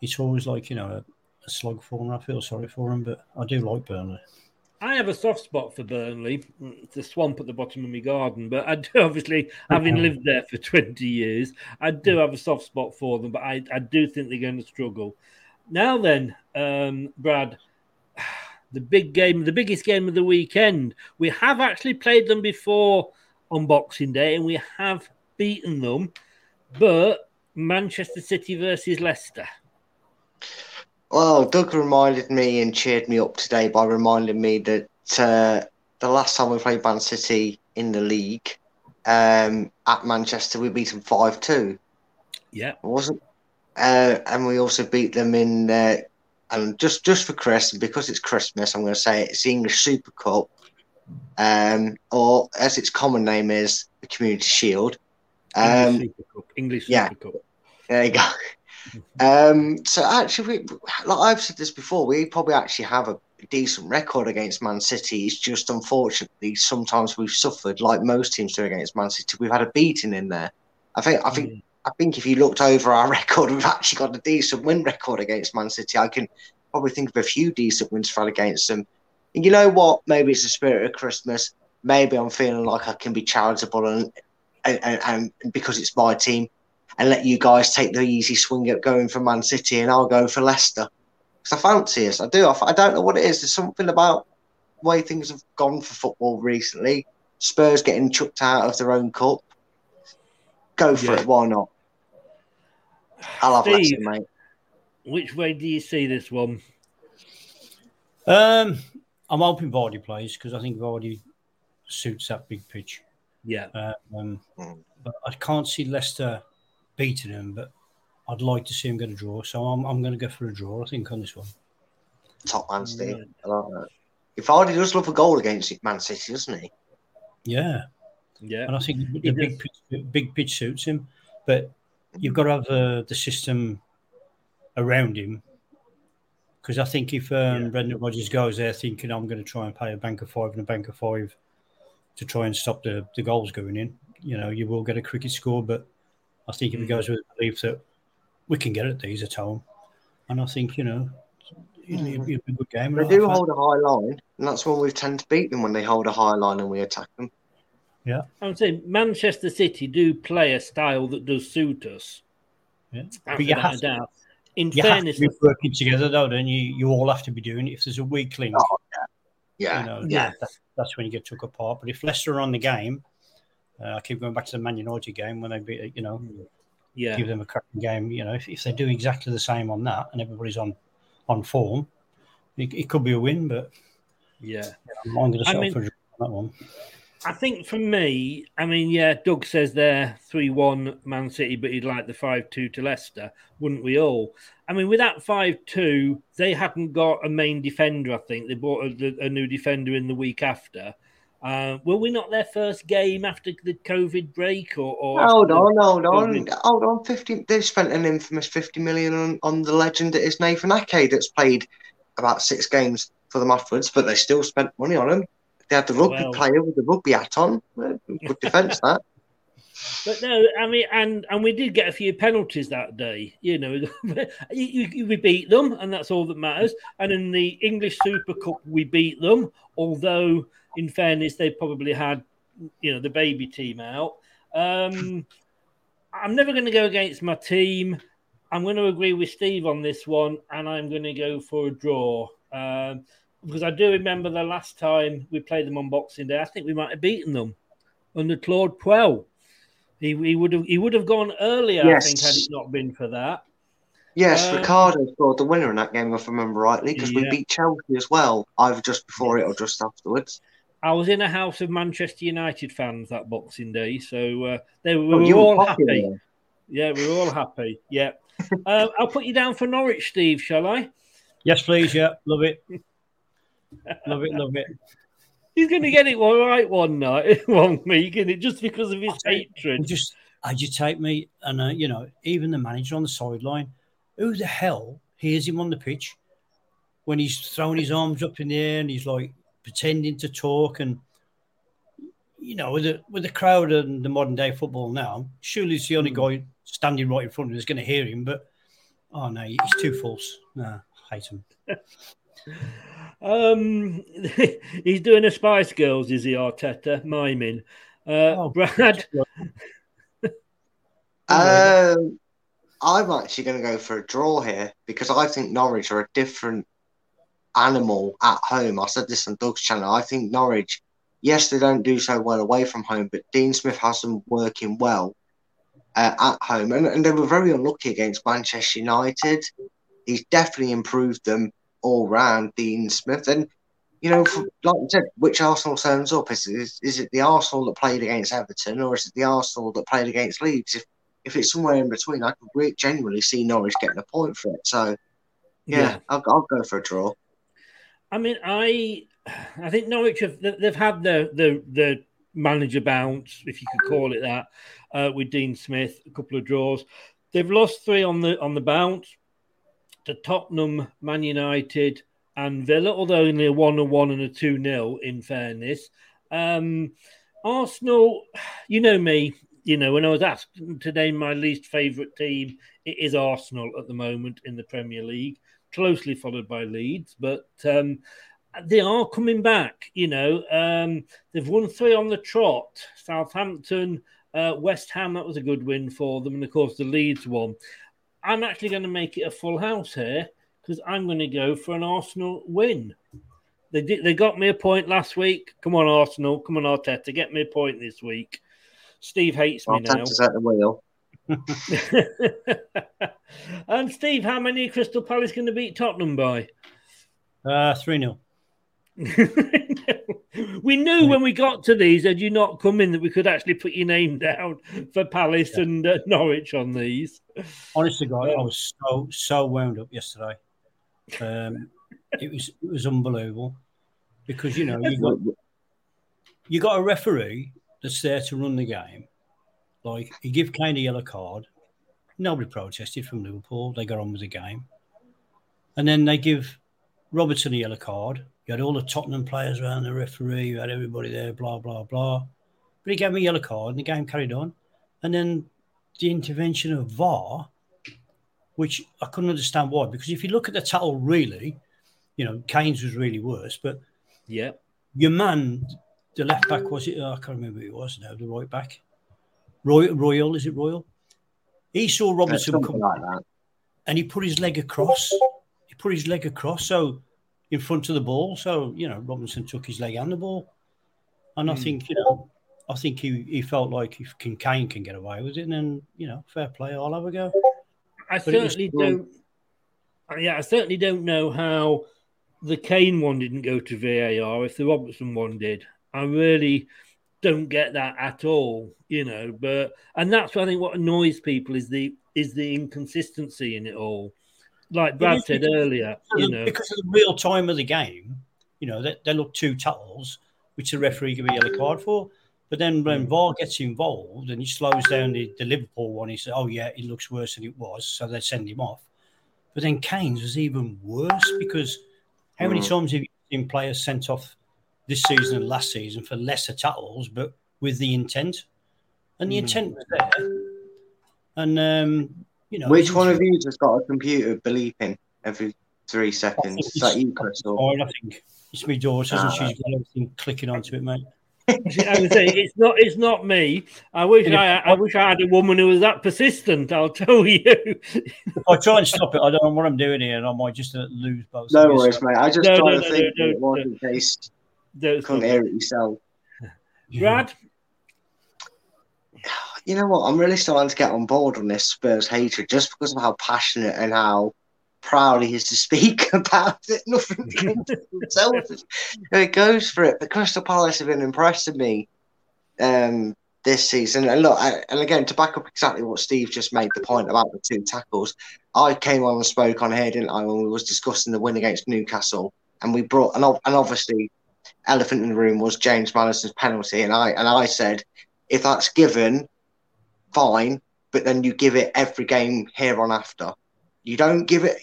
It's always like you know a, a slog for them. I feel sorry for him, but I do like Burnley. I have a soft spot for Burnley. It's a swamp at the bottom of my garden, but I do obviously, having lived there for 20 years, I do have a soft spot for them, but I, I do think they're going to struggle. Now then, um, Brad, the big game, the biggest game of the weekend. We have actually played them before on Boxing Day, and we have beaten them, but Manchester City versus Leicester. Well, Doug reminded me and cheered me up today by reminding me that uh, the last time we played Man City in the league um, at Manchester, we beat them five two. Yeah. Wasn't, uh, and we also beat them in. Uh, and just just for Chris, and because it's Christmas, I'm going to say it's the English Super Cup, um, or as its common name is, the Community Shield. Um, English Super Cup. English Super yeah. Cup. there you go. Um, so actually, we, like I've said this before, we probably actually have a decent record against Man City. It's just unfortunately sometimes we've suffered, like most teams do against Man City. We've had a beating in there. I think. I think. I think if you looked over our record, we've actually got a decent win record against Man City. I can probably think of a few decent wins for against them. And you know what? Maybe it's the spirit of Christmas. Maybe I'm feeling like I can be charitable and and, and, and because it's my team, and let you guys take the easy swing at going for Man City, and I'll go for Leicester because I fancy us. I do. I, I don't know what it is. There's something about the way things have gone for football recently. Spurs getting chucked out of their own cup. Go for Yeah. it. Why not? I'll have Steve. Leicester, mate. Which way do you see this one? Um, I'm hoping Vardy plays because I think Vardy suits that big pitch. Yeah. Um, but I can't see Leicester beating him, but I'd like to see him get a draw. So I'm, I'm going to go for a draw, I think, on this one. Top man, Steve. I like that. If Vardy does love a goal against Man City, doesn't he? Yeah. Yeah. And I think the He big pitch, big pitch suits him, but you've got to have the, the system around him. Because I think if um, Brendan Rodgers goes there thinking I'm going to try and pay a bank of five and a bank of five to try and stop the, the goals going in, you know, you will get a cricket score. But I think if he hmm. goes with the belief that we can get at these at home, and I think, you know, it'll, hmm. it'll be a good game. They And do I- hold a high line, and that's when we tend to beat them when they hold a high line and we attack them. Yeah. I'm saying Manchester City do play a style that does suit us. Yeah. But you have to- doubt. In you fairness, have to be working together, though. Then you, you all have to be doing it. If there's a weak link, oh, Yeah. you know, Yeah. that, that's when you get took apart. But if Leicester are on the game, uh, I keep going back to the Man United game when they beat, you know, Yeah. give them a cracking game. You know, if, if they do exactly the same on that and everybody's on on form, it, it could be a win. But yeah. I'm going to I mean- for a draw on that one. I think for me, I mean, yeah, Doug says they're 3 1 Man City, but he'd like the 5 2 to Leicester, wouldn't we all? I mean, with that 5 2, they hadn't got a main defender, I think. They bought a, a new defender in the week after. Uh, were we not their first game after the COVID break? Or, or Hold on, hold on, COVID? hold on. Fifty. They've spent an infamous fifty million on, on the legend that is Nathan Ake, that's played about six games for them afterwards, but they still spent money on him. They had the rugby Well- player with the rugby hat on. Good defence that. But no, I mean, and and we did get a few penalties that day. You know, you, you, we beat them, and that's all that matters. And in the English Super Cup, we beat them. Although, in fairness, they probably had, you know, the baby team out. Um, I'm never going to go against my team. I'm going to agree with Steve on this one, and I'm going to go for a draw. Um, because I do remember the last time we played them on Boxing Day, I think we might have beaten them under Claude Puel. He, he would have he would have gone earlier, Yes. I think, had it not been for that. Yes, Um, Ricardo scored the winner in that game, if I remember rightly, because we beat Chelsea as well, either just before it or just afterwards. I was in a house of Manchester United fans that Boxing Day, so uh, they we Oh, were were all popular happy. Yeah, we were all happy. Yeah, uh, I'll put you down for Norwich, Steve. Shall I? Yes, please. Yeah, love it. love it, love it. He's going to get it all right one night, one week, and it just because of his hatred. It just agitate me. And, uh, you know, even the manager on the sideline, who the hell hears him on the pitch when he's throwing his arms up in the air and he's like pretending to talk? And, you know, with the, with the crowd and the modern day football now, surely it's the only guy standing right in front of him that's going to hear him. But, oh, no, he's too false. No, hate him. Um, he's doing a Spice Girls, is he, Arteta? Miming. Uh, Brad, Um, I'm actually going to go for a draw here because I think Norwich are a different animal at home. I said this on Doug's channel. I think Norwich, yes, they don't do so well away from home, but Dean Smith has them working well uh, at home. And, and they were very unlucky against Manchester United. He's definitely improved them all round, Dean Smith. And, you know, for, like you said, which Arsenal turns up? Is, is, is it the Arsenal that played against Everton or is it the Arsenal that played against Leeds? If if it's somewhere in between, I could re- genuinely see Norwich getting a point for it. So, yeah, Yeah. I'll, I'll go for a draw. I mean, I I think Norwich have they- they've had the the the manager bounce, if you could call it that, uh, with Dean Smith, a couple of draws. They've lost three on the on the bounce to Tottenham, Man United, and Villa, although only a one and one and a two 0 in fairness. Um, Arsenal, you know me. You know, when I was asked to name my least favourite team, it is Arsenal at the moment in the Premier League, closely followed by Leeds. But um, they are coming back. You know, um, they've won three on the trot. Southampton, Uh, West Ham, that was a good win for them. And of course, the Leeds one. I'm actually going to make it a full house here because I'm going to go for an Arsenal win. They did. They got me a point last week. Come on, Arsenal. Come on, Arteta. Get me a point this week. Steve hates me now. Arteta's at the wheel. and Steve, how many Crystal Palace going to beat Tottenham by? Uh, 3 0. we knew when we got to these, had you not come in, that we could actually put your name down for Palace yeah. and uh, Norwich on these. Honestly, God, I was so so wound up yesterday. Um, it was it was unbelievable because you know you got you got a referee that's there to run the game. Like he give Kane a yellow card, nobody protested from Liverpool. They got on with the game, and then they give Robertson a yellow card. You had all the Tottenham players around the referee. You had everybody there. Blah blah blah. But he gave me a yellow card, and the game carried on. And then the intervention of VAR, which I couldn't understand why. Because if you look at the tackle, really, you know, Kane's was really worse. But yeah, your man, the left back was it? Oh, I can't remember who it was now. The right back, Royal, Royal is it Royal? He saw Robertson come like that, and he put his leg across. He put his leg across, so in front of the ball. So you know, Robinson took his leg and the ball, and mm. I hmm. think you know, I think he, he felt like if Kane can get away with it, then you know, fair play, I'll have a go. I but certainly don't. Yeah, I certainly don't know how the Kane one didn't go to VAR, if the Robertson one did. I really don't get that at all, you know. But and that's I think what annoys people is the is the inconsistency in it all. Like Brad said earlier, you know, because of the real time of the game, you know, they, they look two tackles, which the referee give a yellow card for. But then when mm. VAR gets involved and he slows down the, the Liverpool one, he says, "Oh yeah, it looks worse than it was," so they send him off. But then Kane's was even worse because how many mm. times have you seen players sent off this season and last season for lesser tackles, but with the intent? And the mm. intent was there. And um, you know, which one of you has got a computer bleeping every three seconds? Is that you, Crystal? I think it's me, George. Hasn't ah, she's got everything clicking onto it, mate? I would say it's not it's not me. I wish I, I wish I had a woman who was that persistent. I'll tell you. if I try and stop it, I don't know what I'm doing here, and I might just uh, lose both. No worries, mate. I just no, try no, to no, think no, it was in case you couldn't hear it yourself. Brad, you know what? I'm really starting to get on board on this Spurs hatred just because of how passionate and how proud he is to speak about it. Nothing selfish. It goes for it. But Crystal Palace have been impressing me um, this season. And look, I, and again, to back up exactly what Steve just made the point about the two tackles, I came on and spoke on here, didn't I, when we was discussing the win against Newcastle, and we brought and, and obviously elephant in the room was James Maddison's penalty, and I and I said if that's given, fine, but then you give it every game here on after. You don't give it,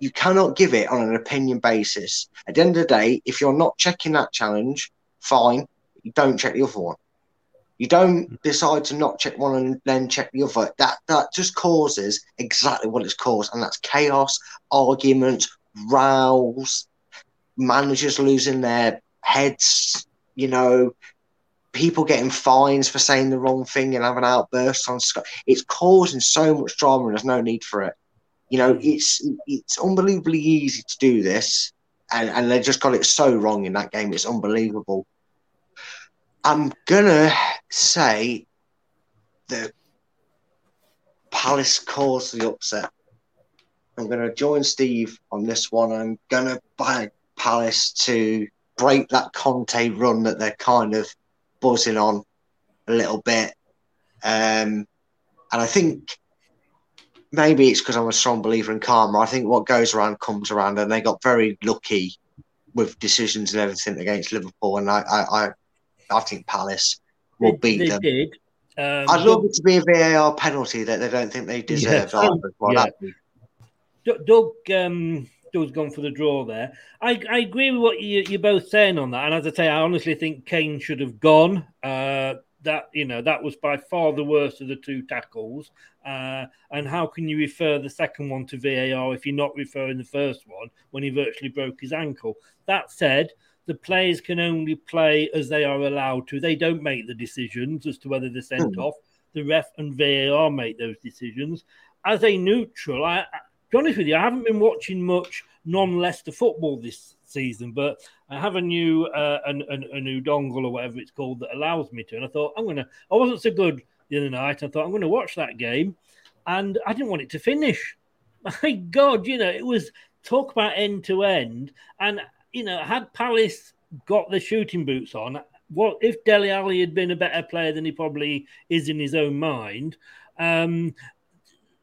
you cannot give it on an opinion basis. At the end of the day, if you're not checking that challenge, fine, you don't check the other one. You don't decide to not check one and then check the other. That that just causes exactly what it's caused, and that's chaos, arguments, rows, managers losing their heads, you know, people getting fines for saying the wrong thing and having outbursts on Sky. It's causing so much drama, and there's no need for it. You know, it's it's unbelievably easy to do this, and, and they just got it so wrong in that game. It's unbelievable. I'm gonna say that Palace caused the upset. I'm gonna join Steve on this one. I'm gonna buy Palace to break that Conte run that they're kind of buzzing on a little bit. Um, and I think maybe it's because I'm a strong believer in karma. I think what goes around comes around, and they got very lucky with decisions and everything against Liverpool. And I, I, I, I think Palace will beat they them. Did. Um, I'd love it to be a VAR penalty that they don't think they deserve. Yeah. Well, yeah. Doug, um, Doug's gone for the draw there. I, I agree with what you, you're both saying on that. And as I say, I honestly think Kane should have gone. Uh, that you know that was by far the worst of the two tackles. Uh, and how can you refer the second one to VAR if you're not referring the first one when he virtually broke his ankle? That said, the players can only play as they are allowed to. They don't make the decisions as to whether they're sent mm. off. the ref and VAR make those decisions. As a neutral, I be honest with you, I haven't been watching much non-Leicester football this season, but I have a new uh, an, an, a new dongle or whatever it's called that allows me to. And I thought I'm gonna. I wasn't so good the other night. I thought I'm gonna watch that game, and I didn't want it to finish. My God, you know, it was talk about end to end, and you know, had Palace got the shooting boots on, what if Dele Alli had been a better player than he probably is in his own mind? Um,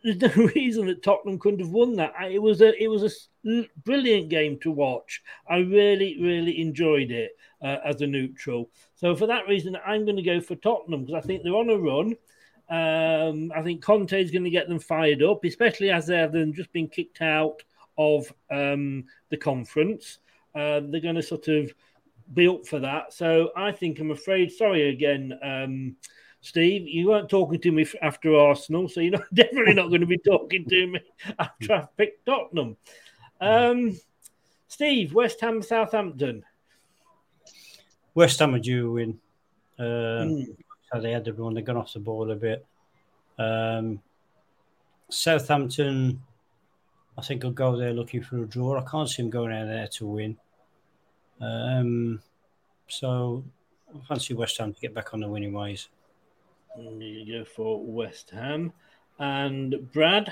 there's no reason that Tottenham couldn't have won that. It was a it was a brilliant game to watch. I really really enjoyed it uh, as a neutral. So for that reason, I'm going to go for Tottenham because I think they're on a run. Um, I think Conte is going to get them fired up, especially as they've just been kicked out of um, the conference. Uh, they're going to sort of be up for that. So I think I'm afraid. Sorry again, um, Steve. You weren't talking to me after Arsenal, so you're not, definitely not going to be talking to me after I've picked Tottenham. Um, Steve, West Ham, Southampton. West Ham are due win. Um, Mm. So they had the run. They've gone off the ball a bit. Um, Southampton, I think will go there looking for a draw. I can't see them going out there to win. Um, so I fancy West Ham to get back on the winning ways. You go for West Ham and Brad.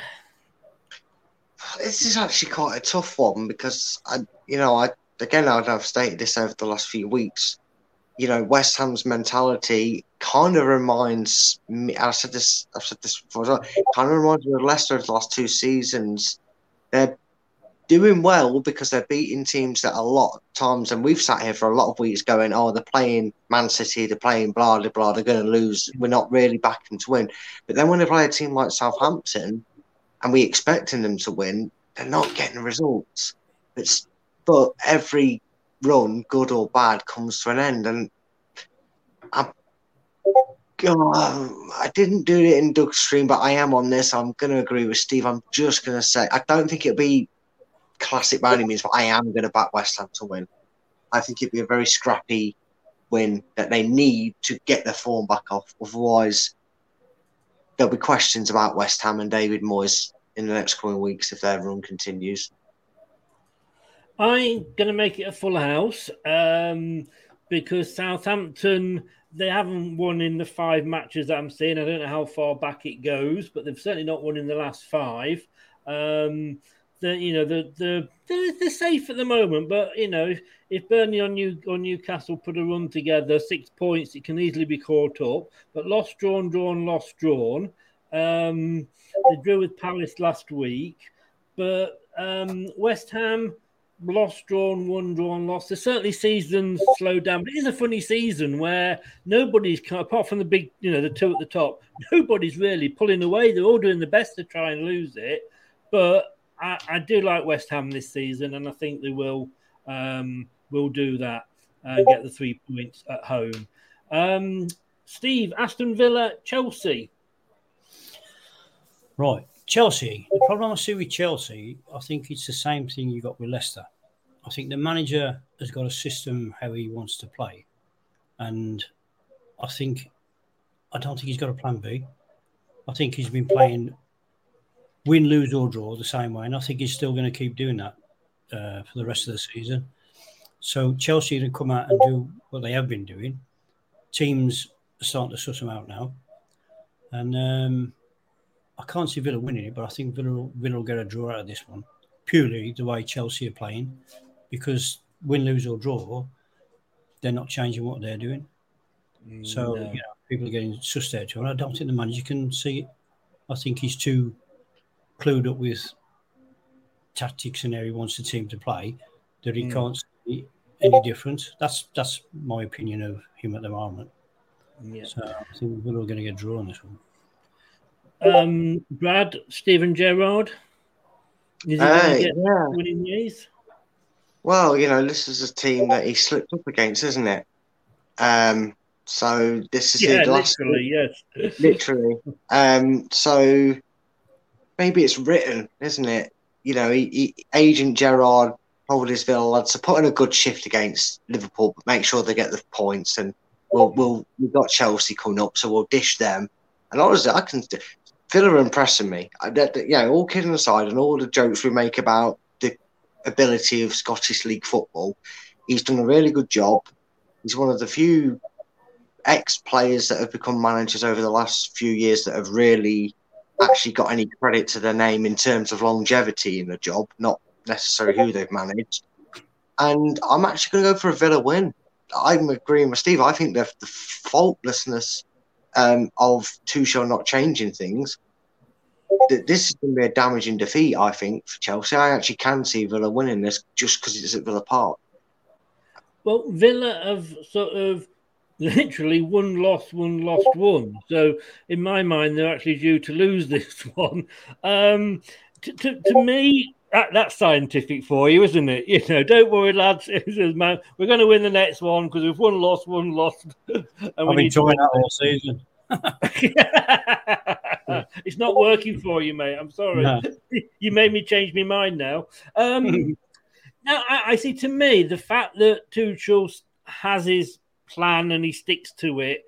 This is actually quite a tough one because I, you know, I again I've stated this over the last few weeks. You know, West Ham's mentality kind of reminds me. I said this. I've said this before. Kind of reminds me of Leicester of the last two seasons. They're doing well because they're beating teams that a lot of times, and we've sat here for a lot of weeks going, "Oh, they're playing Man City, they're playing blah blah blah, they're going to lose. We're not really backing to win." But then when they play a team like Southampton, and we expecting them to win, they're not getting results. It's but every run, good or bad, comes to an end, and I. God, I didn't do it in Doug's stream, but I am on this. I'm going to agree with Steve. I'm just going to say I don't think it'll be classic by any means, but I am going to back West Ham to win. I think it'd be a very scrappy win that they need to get their form back off. Otherwise, there'll be questions about West Ham and David Moyes in the next coming weeks if their run continues. I'm going to make it a full house um, because Southampton they haven't won in the five matches that I'm seeing. I don't know how far back it goes, but they've certainly not won in the last five. Um, the you know the the they're, safe at the moment, but you know if, if Burnley or New or Newcastle put a run together, six points, it can easily be caught up. But lost, drawn, drawn, lost, drawn. Um, they drew with Palace last week, but um, West Ham lost, drawn, one, drawn, lost. There's certainly seasons slowed down, but it is a funny season where nobody's apart from the big, you know, the two at the top. Nobody's really pulling away. They're all doing the best to try and lose it, but I, I do like West Ham this season, and I think they will um, will do that and get the three points at home. Um, Steve, Aston Villa, Chelsea. Right. Chelsea. The problem I see with Chelsea, I think it's the same thing you got with Leicester. I think the manager has got a system how he wants to play. And I think I don't think he's got a plan B. I think he's been playing win, lose, or draw the same way. And I think he's still going to keep doing that uh, for the rest of the season. So Chelsea to come out and do what they have been doing. Teams are starting to suss them out now. And um, I can't see Villa winning it, but I think Villa, Villa will get a draw out of this one purely the way Chelsea are playing, because win, lose or draw, they're not changing what they're doing. So No. you know, people are getting sussed out and I don't think the manager can see it. I think he's too clued up with tactics and how he wants the team to play that he Mm. can't see any difference. That's that's my opinion of him at the moment. Yeah. So I think we're all going to get drawn on this one. Um, Brad, Stephen Gerrard. Is he going to get yeah. winning ways? Well, you know, this is a team that he slipped up against, isn't it? Um, so this is Yeah, his last literally, yes. literally. Um, so maybe it's written, isn't it? You know, he, he, Agent Gerrard Villa lads to put in a good shift against Liverpool, but make sure they get the points. And we'll, we'll we've got Chelsea coming up, so we'll dish them. And honestly, I can Villa are impressing me. I, you know, all kidding aside, and all the jokes we make about the ability of Scottish League football, he's done a really good job. He's one of the few ex players that have become managers over the last few years that have really actually got any credit to their name in terms of longevity in the job, not necessarily who they've managed. And I'm actually going to go for a Villa win. I'm agreeing with Steve. I think the, the faultlessness um, of Tuchel not changing things, this is going to be a damaging defeat, I think, for Chelsea. I actually can see Villa winning this just because it's at Villa Park. Well, Villa have sort of literally one lost, one lost, one. So in my mind, they're actually due to lose this one. Um, to, to, to me, that, that's scientific for you, isn't it? You know, don't worry, lads. man, we're going to win the next one because we've one lost, one lost. and I've enjoyed that all season. it's not working for you, mate. I'm sorry. No. you made me change my mind now. Um, now, I, I, see. To me, the fact that Tuchel has his plan and he sticks to it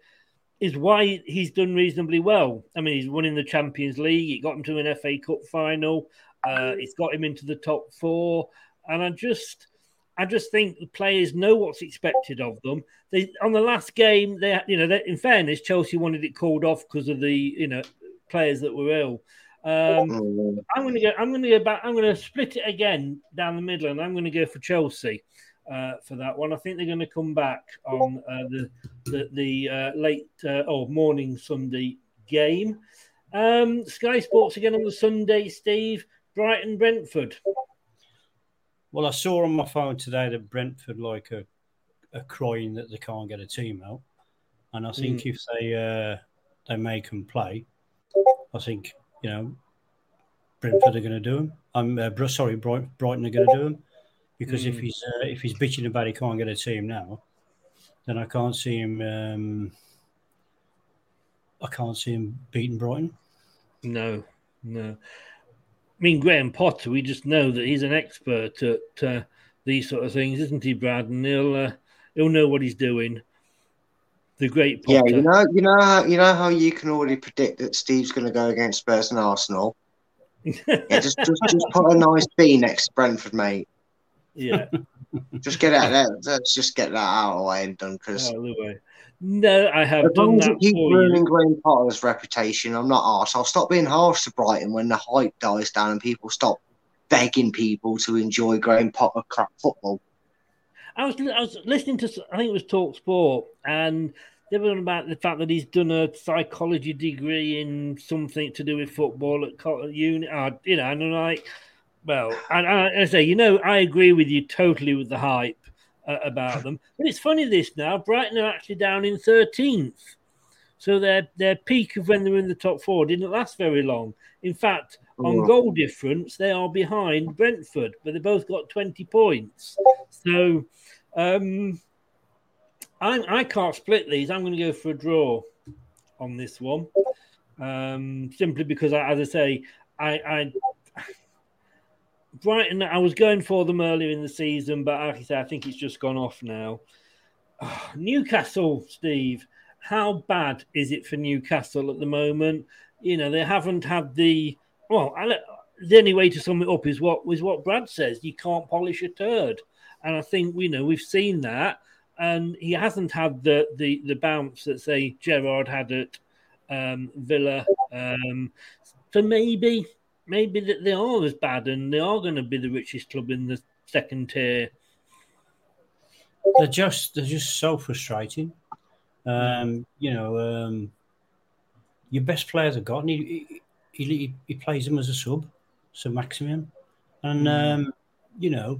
is why he's done reasonably well. I mean, he's winning the Champions League. It got him to an FA Cup final. Uh, it's got him into the top four, and I just, I just think the players know what's expected of them. They on the last game, they, you know, they, in fairness, Chelsea wanted it called off because of the, you know, players that were ill. Um, oh, I'm going to go. I'm going to go back. I'm going to split it again down the middle, and I'm going to go for Chelsea uh, for that one. I think they're going to come back on uh, the the, the uh, late uh, or morning Sunday game. Um, Sky Sports again on the Sunday. Steve Brighton Brentford. Well, I saw on my phone today that Brentford like a, a crying that they can't get a team out, and I think mm. if they uh, they make them play, I think you know Brentford are going to do them. I'm uh, sorry, Brighton are going to do them because mm. if he's uh, if he's bitching about he can't get a team now, then I can't see him. Um, I can't see him beating Brighton. No, no. I mean, Graham Potter, we just know that he's an expert at uh, these sort of things, isn't he, Brad? And he'll uh, he'll know what he's doing. The great Potter. Yeah, you know, you know, how, you know how you can already predict that Steve's going to go against Spurs and Arsenal. yeah, just, just just put a nice B next to Brentford, mate. Yeah, just get out there. Let's just get that out of the way and done because. No, I have as done long as that. Keep ruining Graham Potter's reputation. I'm not arse. I'll stop being harsh to Brighton when the hype dies down and people stop begging people to enjoy Graham Potter crap football. I was I was listening to I think it was Talk Sport and they were on about the fact that he's done a psychology degree in something to do with football at uni. Uh, you know, and I'm like, well, and, and I say, you know, I agree with you totally with the hype uh, about them. But it's funny this now. Brighton are actually down in 13th. So their their peak of when they were in the top four didn't last very long. In fact, on goal difference, they are behind Brentford, but they both got 20 points. So um, I, I can't split these. I'm going to go for a draw on this one. Um, simply because, I, as I say, I, I Brighton, I was going for them earlier in the season, but like I say, I think it's just gone off now. Oh, Newcastle, Steve, how bad is it for Newcastle at the moment? You know, they haven't had the well. The only way to sum it up is what was what Brad says. You can't polish a turd, and I think you know we've seen that, and he hasn't had the the the bounce that say Gerrard had at um, Villa. Um, maybe maybe that they are as bad and they are going to be the richest club in the second tier. They're just they're just so frustrating. Um, you know, um, your best players are gone. He, he, he, he plays them as a sub, so Maximin, and mm. um, you know,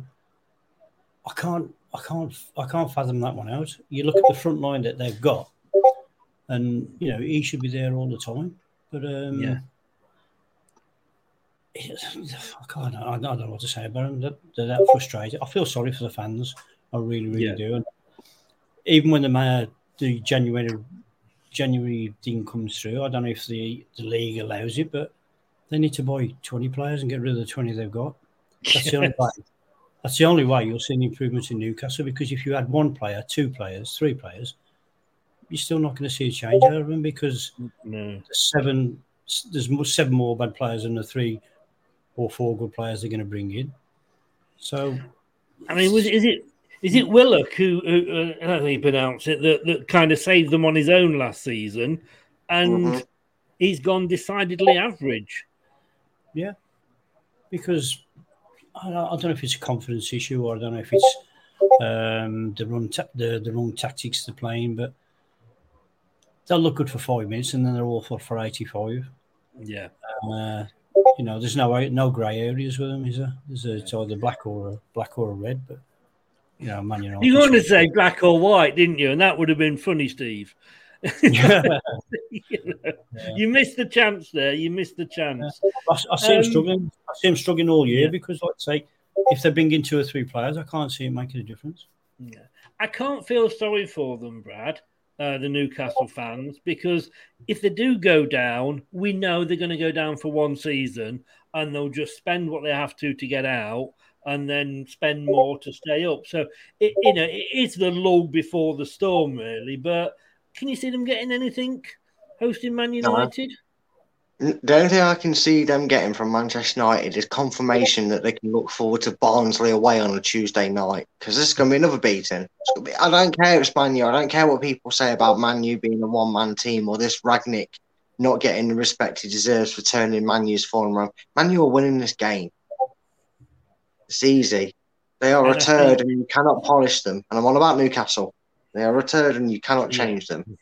I can't I can't I can't fathom that one out. You look at the front line that they've got, and you know he should be there all the time. But um, yeah, I, I don't know what to say about them. They're, they're that frustrated. I feel sorry for the fans. I really, really yeah. do. And even when the the January January thing comes through, I don't know if the, the league allows it, but they need to buy twenty players and get rid of the twenty they've got. That's the only way. That's the only way you'll see an improvement in Newcastle because if you had one player, two players, three players, you're still not going to see a change out of them because mm, no. there's seven, there's seven more bad players than the three or four good players they're going to bring in. So, I mean, was is it is it Willock who, who uh, I don't know how you pronounce it that, that kind of saved them on his own last season, and Mhm. he's gone decidedly average. yeah, because I don't, I don't know if it's a confidence issue or I don't know if it's um, the wrong ta- the the wrong tactics they're playing, but they'll look good for five minutes and then they're awful for eighty five. Yeah. Uh, you know, there's no no grey areas with him. is there? There's a, it's either black or a, black or a red, but you know, Man United. You wanted to say black or white, didn't you? And that would have been funny, Steve. you, know, you missed the chance there. You missed the chance. I, I see him Um, struggling. I see him struggling all year yeah. because, like I say, if they bring in two or three players, I can't see it making a difference. Yeah. I can't feel sorry for them, Brad, uh, the Newcastle fans, because if they do go down, we know they're going to go down for one season and they'll just spend what they have to to get out and then spend more to stay up. So, it, you know, it is the lull before the storm, really. But can you see them getting anything hosting Man United? The only thing I can see them getting from Manchester United is confirmation that they can look forward to Barnsley away on a Tuesday night because this is going to be another beating. Be, I don't care if it's Man U. I don't care what people say about Man U being a one man team or this Rangnick not getting the respect he deserves for turning Man U's form around. Man U are winning this game. It's easy. They are a And turd and you cannot polish them. And I'm on about Newcastle. They are a turd and you cannot change them.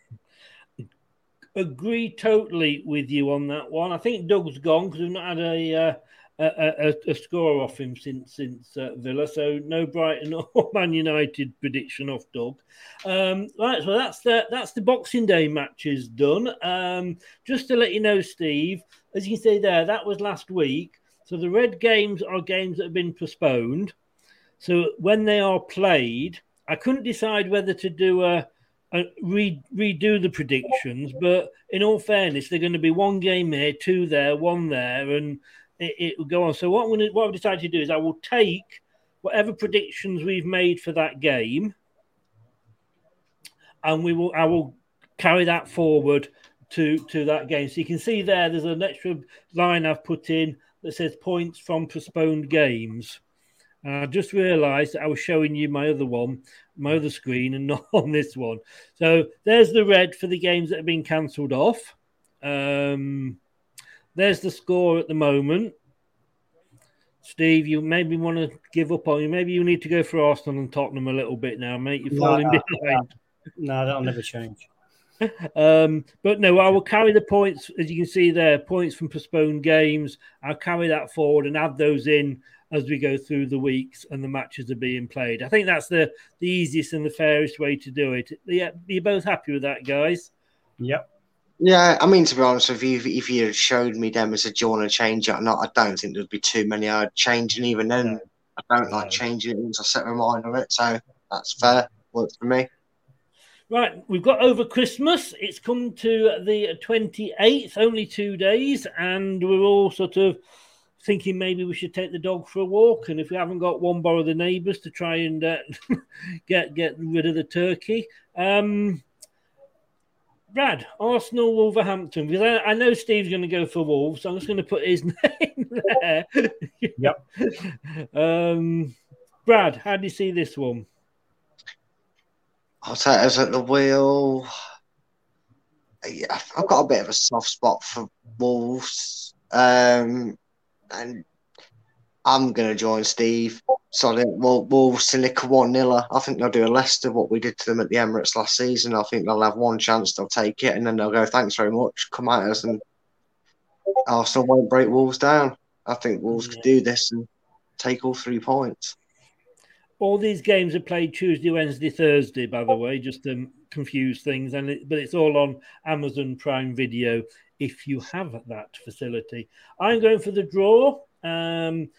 Agree totally with you on that one. I think Doug's gone because we've not had a, uh, a, a, a score off him since since uh, Villa. So no Brighton or Man United prediction off Doug. Um, right, so that's the that's the Boxing Day matches done. Um, just to let you know, Steve, as you can see there, that was last week. So the red games are games that have been postponed. So when they are played, I couldn't decide whether to do a, a Uh, re, redo the predictions, but in all fairness, they're going to be one game here, two there, one there, and it, it will go on. So what I'm going to, what I've decided to do is I will take whatever predictions we've made for that game, and we will I will carry that forward to to that game. So you can see there, there's an extra line I've put in that says points from postponed games. And I just realised I was showing you my other one, my other screen, and not on this one. So there's the red for the games that have been cancelled off. Um, there's the score at the moment. Steve, you maybe want to give up on you. Maybe you need to go for Arsenal and Tottenham a little bit now, mate. You're falling no, behind. No, that'll never change. Um, but no, I will carry the points, as you can see there, points from postponed games. I'll carry that forward and add those in as we go through the weeks and the matches are being played. I think that's the, the easiest and the fairest way to do it. Yeah, you're both happy with that, guys? Yep. Yeah, I mean, to be honest with you, if, if you had showed me them as a do you want to change it or not, I don't think there'd be too many uh, I'd change. And even then, I don't like changing it once I set my mind on it. So that's fair. Works for me. Right, we've got over Christmas. It's come to the 28th, only two days, and we're all sort of thinking maybe we should take the dog for a walk. And if we haven't got one, borrow the neighbours to try and uh, get get rid of the turkey. Um, Brad, Arsenal, Wolverhampton. Because I, I know Steve's going to go for Wolves, so I'm just going to put his name there. Yep. um, Brad, how do you see this one? I'll take us at the wheel. Yeah, I've got a bit of a soft spot for Wolves. Um, and I'm going to join Steve. So I think Wol- Wolves to nick a 1 0. I think they'll do a Leicester what we did to them at the Emirates last season. I think they'll have one chance, they'll take it, and then they'll go, thanks very much, come at us, and Arsenal won't break Wolves down. I think Wolves could do this and take all three points. all these games are played Tuesday, Wednesday, Thursday, by the way, just to confuse things. And it, but it's all on Amazon Prime Video if you have that facility. I'm going for the draw. Um,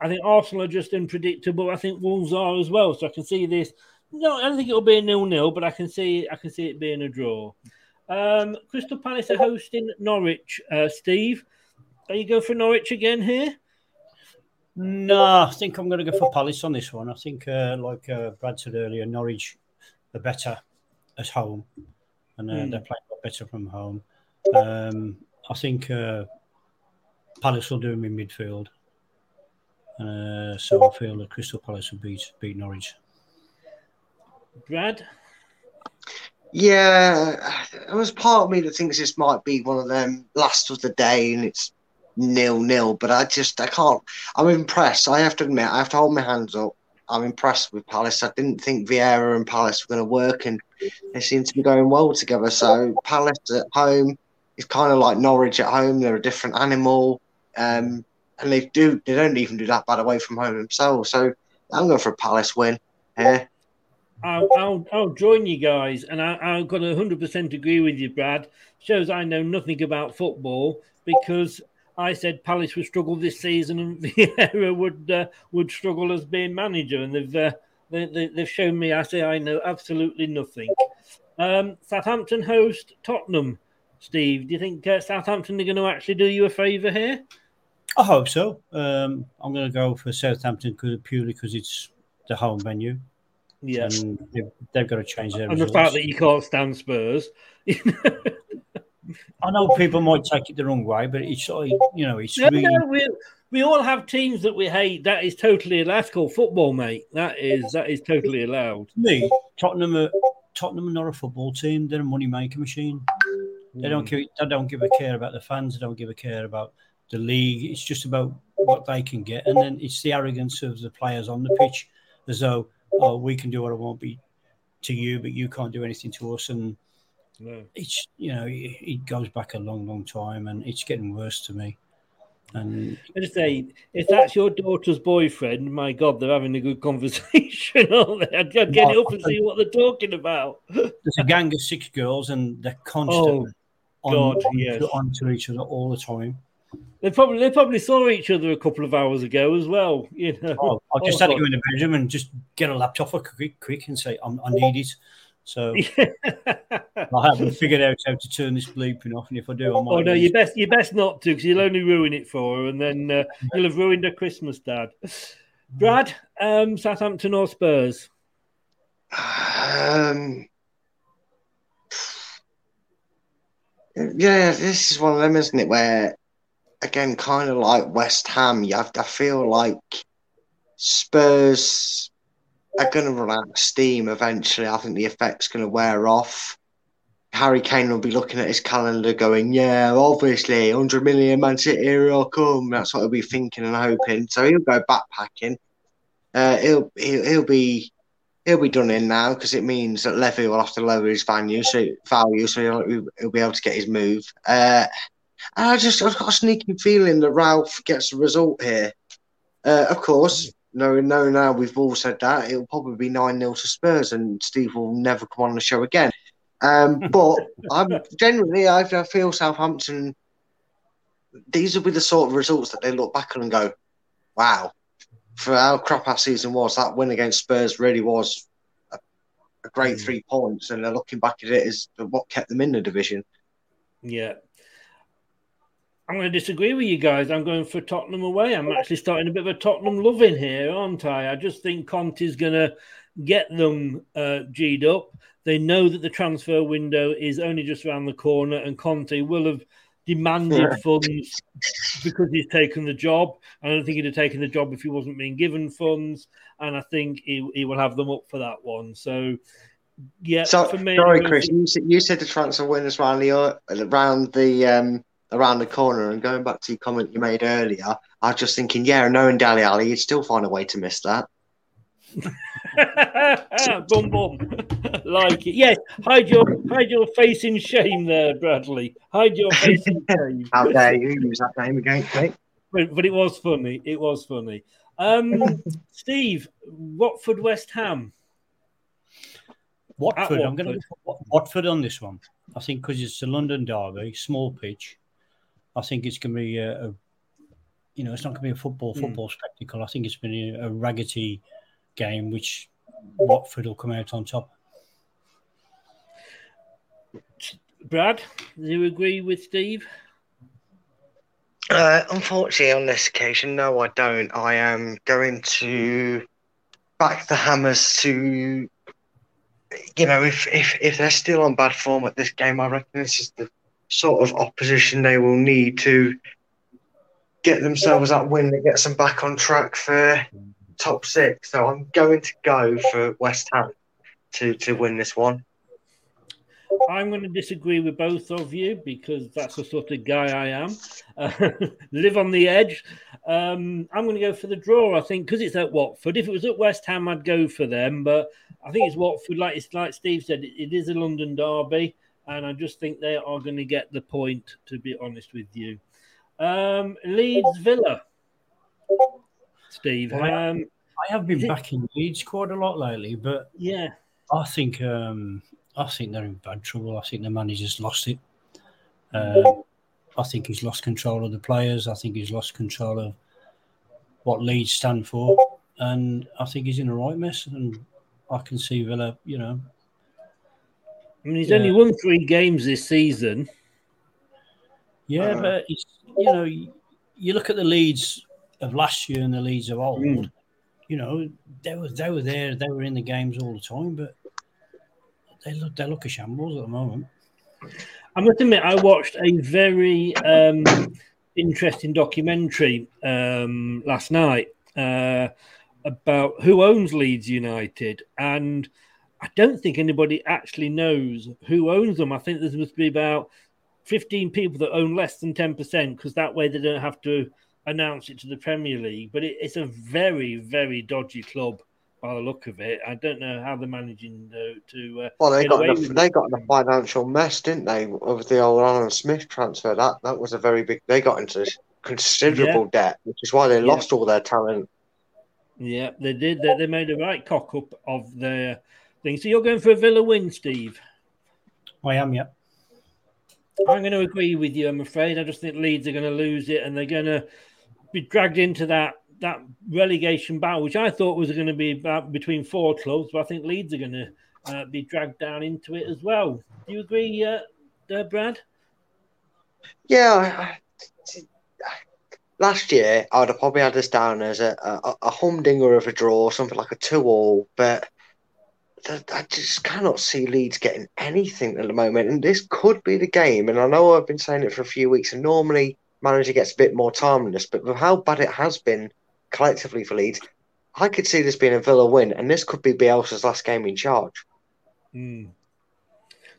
I think Arsenal are just unpredictable. I think Wolves are as well. So I can see this. No, I don't think it'll be a nil-nil, but I can see I can see it being a draw. Um, Crystal Palace are hosting Norwich. Uh, Steve, are you going for Norwich again here? No, I think I'm going to go for Palace on this one. I think, uh, like uh, Brad said earlier, Norwich are better at home. and uh, Mm. they're playing a lot better from home. Um, I think uh, Palace will do him in midfield, uh, so I feel that Crystal Palace will beat beat Norwich. Brad? Yeah, there was part of me that thinks this might be one of them last of the day and it's nil nil, but I just I can't. I'm impressed. I have to admit, I have to hold my hands up. I'm impressed with Palace. I didn't think Vieira and Palace were going to work, and they seem to be going well together. So Palace at home is kind of like Norwich at home. They're a different animal, um, and they do they don't even do that bad away from home themselves. So I'm going for a Palace win here. I'll, I'll, I'll join you guys, and I, I've got to 100% agree with you, Brad. Shows I know nothing about football because I said Palace would struggle this season and Vieira would uh, would struggle as being manager, and they've uh, they, they, they've shown me I say I know absolutely nothing. Um, Southampton host Tottenham. Steve, do you think uh, Southampton are going to actually do you a favour here? I hope so. Um, I'm going to go for Southampton purely because it's the home venue. Yeah. and they've, they've got to change their And the fact that you can't stand Spurs. I know people might take it the wrong way, but it's you know, it's No, really no, we, we all have teams that we hate. That is totally allowed. That's called football, mate. That is that is totally allowed. me. Tottenham, are, Tottenham are not a football team; they're a money making machine. They don't Mm. give they don't give a care about the fans. They don't give a care about the league. It's just about what they can get, and then it's the arrogance of the players on the pitch, as though oh we can do what I want be to you, but you can't do anything to us. And No. it's you know it, it goes back a long, long time, and it's getting worse to me. And I say, if that's your daughter's boyfriend, my God, they're having a good conversation, aren't they? I'd, I'd get it up and see what they're talking about. there's a gang of six girls, and they're constantly on, God, onto, yes. onto each other all the time. They probably they probably saw each other a couple of hours ago as well. You know, Oh, I just Oh, had to go in the bedroom and just get a laptop for quick, quick and say, I'm, I need it. So I haven't figured out how to turn this bleeping off, and if I do, I might. Oh no, lose you best you best not to because you'll only ruin it for her, and then uh, you'll have ruined her Christmas, Dad. Brad, um, Southampton or Spurs? Um, yeah, this is one of them, isn't it? Where, again, kind of like West Ham, you have, I feel like Spurs are going to run out of steam eventually. I think the effect's going to wear off. Harry Kane will be looking at his calendar going, yeah, obviously, 100 million Man City, here I'll come. That's what he'll be thinking and hoping. So he'll go backpacking. Uh, he'll, he'll, he'll be he'll be done in now because it means that Levy will have to lower his value, so value, so he'll, he'll be able to get his move. Uh, and I just I've got a sneaking feeling that Ralph gets a result here. Uh, of course, no, no, now we've all said that it'll probably be nine 0 to Spurs, and Steve will never come on the show again. Um, but I'm generally I feel Southampton. These will be the sort of results that they look back on and go, "Wow, for how crap our season was, that win against Spurs really was a, a great three points, and they're looking back at it as what kept them in the division. Yeah. I'm going to disagree with you guys. I'm going for Tottenham away. I'm actually starting a bit of a Tottenham love in here, aren't I? I just think Conte's going to get them uh, G'd up. They know that the transfer window is only just around the corner, and Conte will have demanded funds because he's taken the job. I don't think he'd have taken the job if he wasn't being given funds, and I think he, he will have them up for that one. So, yeah, so, for me, sorry, Chris, you said, you said the transfer winners around the uh, around the um, around the corner, and going back to your comment you made earlier, I was just thinking, yeah, knowing Dele Alli, you'd still find a way to miss that. boom, boom. like it. Yes, hide your hide your face in shame there, Bradley. Hide your face in shame. How dare you use that name against me? But, but it was funny. It was funny. Um, Steve, Watford, West Ham. Watford, At I'm going to Watford on this one. I think because it's a London derby, small pitch. I think it's going to be a, a you know, it's not going to be a football Hmm. football spectacle. I think it's been a, a raggedy game, which Watford will come out on top. Brad, do you agree with Steve? Uh, unfortunately, on this occasion, no, I don't. I am going to back the Hammers to you know, if, if if they're still on bad form at this game, I reckon this is the sort of opposition they will need to get themselves that win that gets them back on track for top six. So I'm going to go for West Ham to to win this one. I'm going to disagree with both of you because that's the sort of guy I am. Live on the edge. Um, I'm going to go for the draw. I think because it's at Watford. If it was at West Ham, I'd go for them. But I think it's Watford. Like it's like Steve said, it, it is a London derby, and I just think they are going to get the point. To be honest with you, um, Leeds Villa. Steve, um, I have been backing Leeds quite a lot lately, but yeah, I think um, I think they're in bad trouble. I think the manager's lost it. Um, I think he's lost control of the players. I think he's lost control of what Leeds stand for, and I think he's in a right mess. And I can see Villa, you know. I mean, he's yeah. only won three games this season. Yeah, uh, but you know, you look at the Leeds of last year and the Leeds of old. Mm. You know, they were they were there, they were in the games all the time, but they look they look a shambles at the moment. I must admit, I watched a very um, interesting documentary um, last night uh, about who owns Leeds United, and I don't think anybody actually knows who owns them. I think there must be about fifteen people that own less than ten percent, because that way they don't have to announce it to the Premier League. But it, it's a very, very dodgy club by the look of it. I don't know how they're managing to. to uh, well, they got in a, they got in a financial mess, didn't they, with the old Alan Smith transfer? That that was a very big. They got into considerable yeah. debt, which is why they yeah. lost all their talent. Yeah, they did. They, they made a right cock up of their thing. So you're going for a Villa win, Steve? I am. Yeah. I'm going to agree with you. I'm afraid. I just think Leeds are going to lose it, and they're going to be dragged into that that relegation battle, which I thought was going to be about between four clubs, but I think Leeds are going to uh, be dragged down into it as well. Do you agree, uh, uh, Brad? Yeah. Last year, I'd have probably had this down as a, a, a humdinger of a draw, something like a two-all, but I just cannot see Leeds getting anything at the moment, and this could be the game. And I know I've been saying it for a few weeks, and normally manager gets a bit more time on this, but with how bad it has been collectively for Leeds, I could see this being a Villa win, and this could be Bielsa's last game in charge. Mm.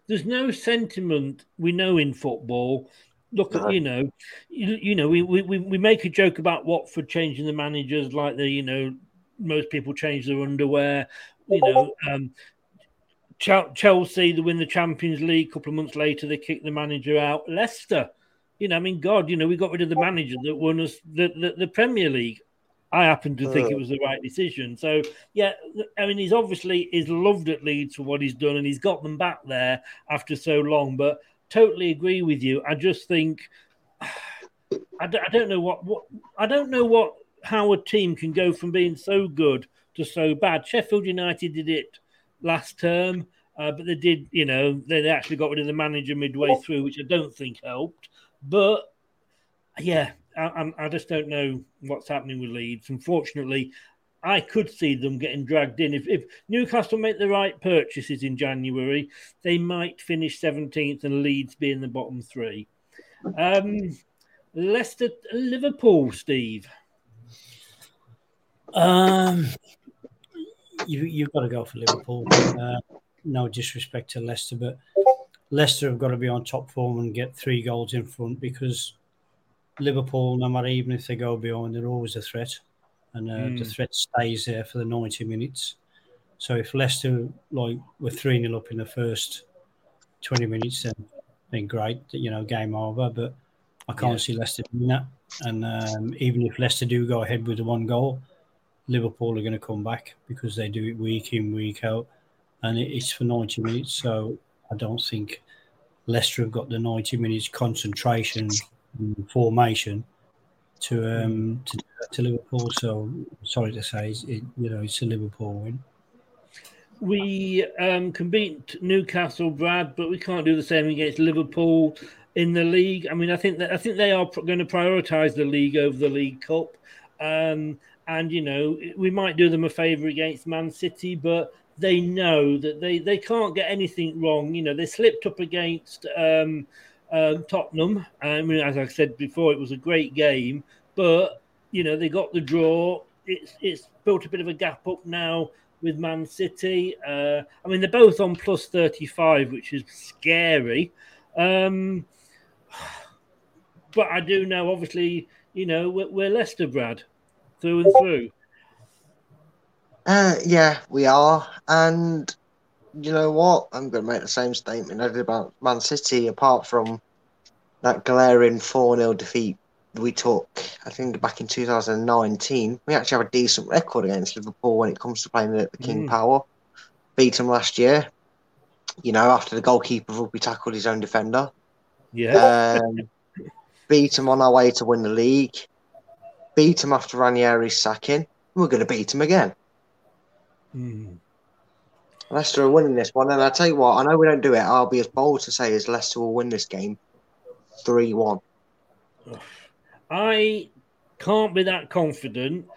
There's no sentiment we know in football. Look at you know, you, you know, we, we we make a joke about Watford changing the managers like the you know most people change their underwear. You know, um, Chelsea they win the Champions League. A couple of months later, they kick the manager out. Leicester, you know, I mean, God, you know, we got rid of the manager that won us the, the, the Premier League. I happen to think uh, it was the right decision. So yeah, I mean, he's obviously is loved at Leeds for what he's done, and he's got them back there after so long. But totally agree with you. I just think I d- I don't know what, what I don't know what how a team can go from being so good to so bad. Sheffield United did it last term, uh, but they did, you know, they actually got rid of the manager midway through, which I don't think helped. But yeah, I, I, just don't know what's happening with Leeds. Unfortunately, I could see them getting dragged in. If, if Newcastle make the right purchases in January, they might finish 17th and Leeds be in the bottom three. Um, Leicester, Liverpool, Steve. Um, you, you've got to go for Liverpool. Uh, no disrespect to Leicester, but Leicester have got to be on top form and get three goals in front because Liverpool, no matter even if they go behind, they're always a threat, and uh, mm. the hmm. threat stays there for the ninety minutes. So if Leicester like were three 0 up in the first twenty minutes, then then great, you know, game over. But I can't yeah. see Leicester doing that. And um, even if Leicester do go ahead with the one goal, Liverpool are going to come back because they do it week in week out, and it's for ninety minutes. So I don't think Leicester have got the ninety minutes concentration and formation to um to, to Liverpool. So sorry to say, it, you know, it's a Liverpool win. We um, can beat Newcastle, Brad, but we can't do the same against Liverpool in the league. I mean, I think that I think they are going to prioritise the league over the League Cup. Um, and you know we might do them a favour against Man City, but they know that they they can't get anything wrong. You know they slipped up against um, um, Tottenham. I mean, as I said before, it was a great game, but you know they got the draw. It's it's built a bit of a gap up now with Man City. Uh, I mean, they're both on plus 35, which is scary. Um, but I do know, obviously, you know, we're, we're Leicester, Brad, through and through. Uh, yeah, we are. And you know what? I'm going to make the same statement I did about Man City, apart from that glaring 4 0 defeat we took, I think, back in 2019. We actually have a decent record against Liverpool when it comes to playing at the King Mm. Power. Beat them last year, you know, after the goalkeeper rugby tackled his own defender. Yeah. Um, beat them on our way to win the league. Beat them after Ranieri's sacking. We're going to beat them again. Hmm. Leicester are winning this one, and I tell you what, I know we don't do it. I'll be as bold to say as Leicester will win this game, three one. I can't be that confident.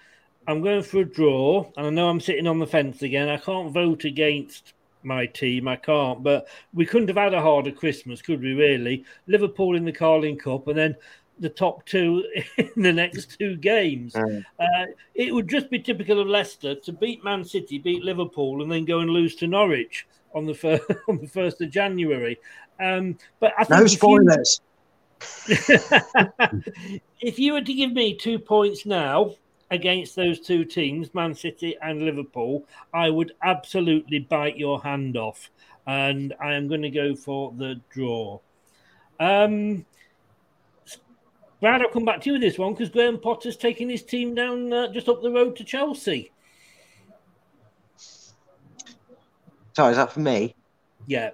I'm going for a draw, and I know I'm sitting on the fence again. I can't vote against my team. I can't, but we couldn't have had a harder Christmas, could we? Really, Liverpool in the Carling Cup, and then the top two in the next two games. Uh, it would just be typical of Leicester to beat Man City, beat Liverpool, and then go and lose to Norwich on the first on the first of January. Um, but I think No if you- spoilers. if you were to give me two points now against those two teams, Man City and Liverpool, I would absolutely bite your hand off. And I am going to go for the draw. Um, Brad, I'll come back to you with this one because Graham Potter's taking his team down uh, just up the road to Chelsea. Sorry, is that for me? Yeah.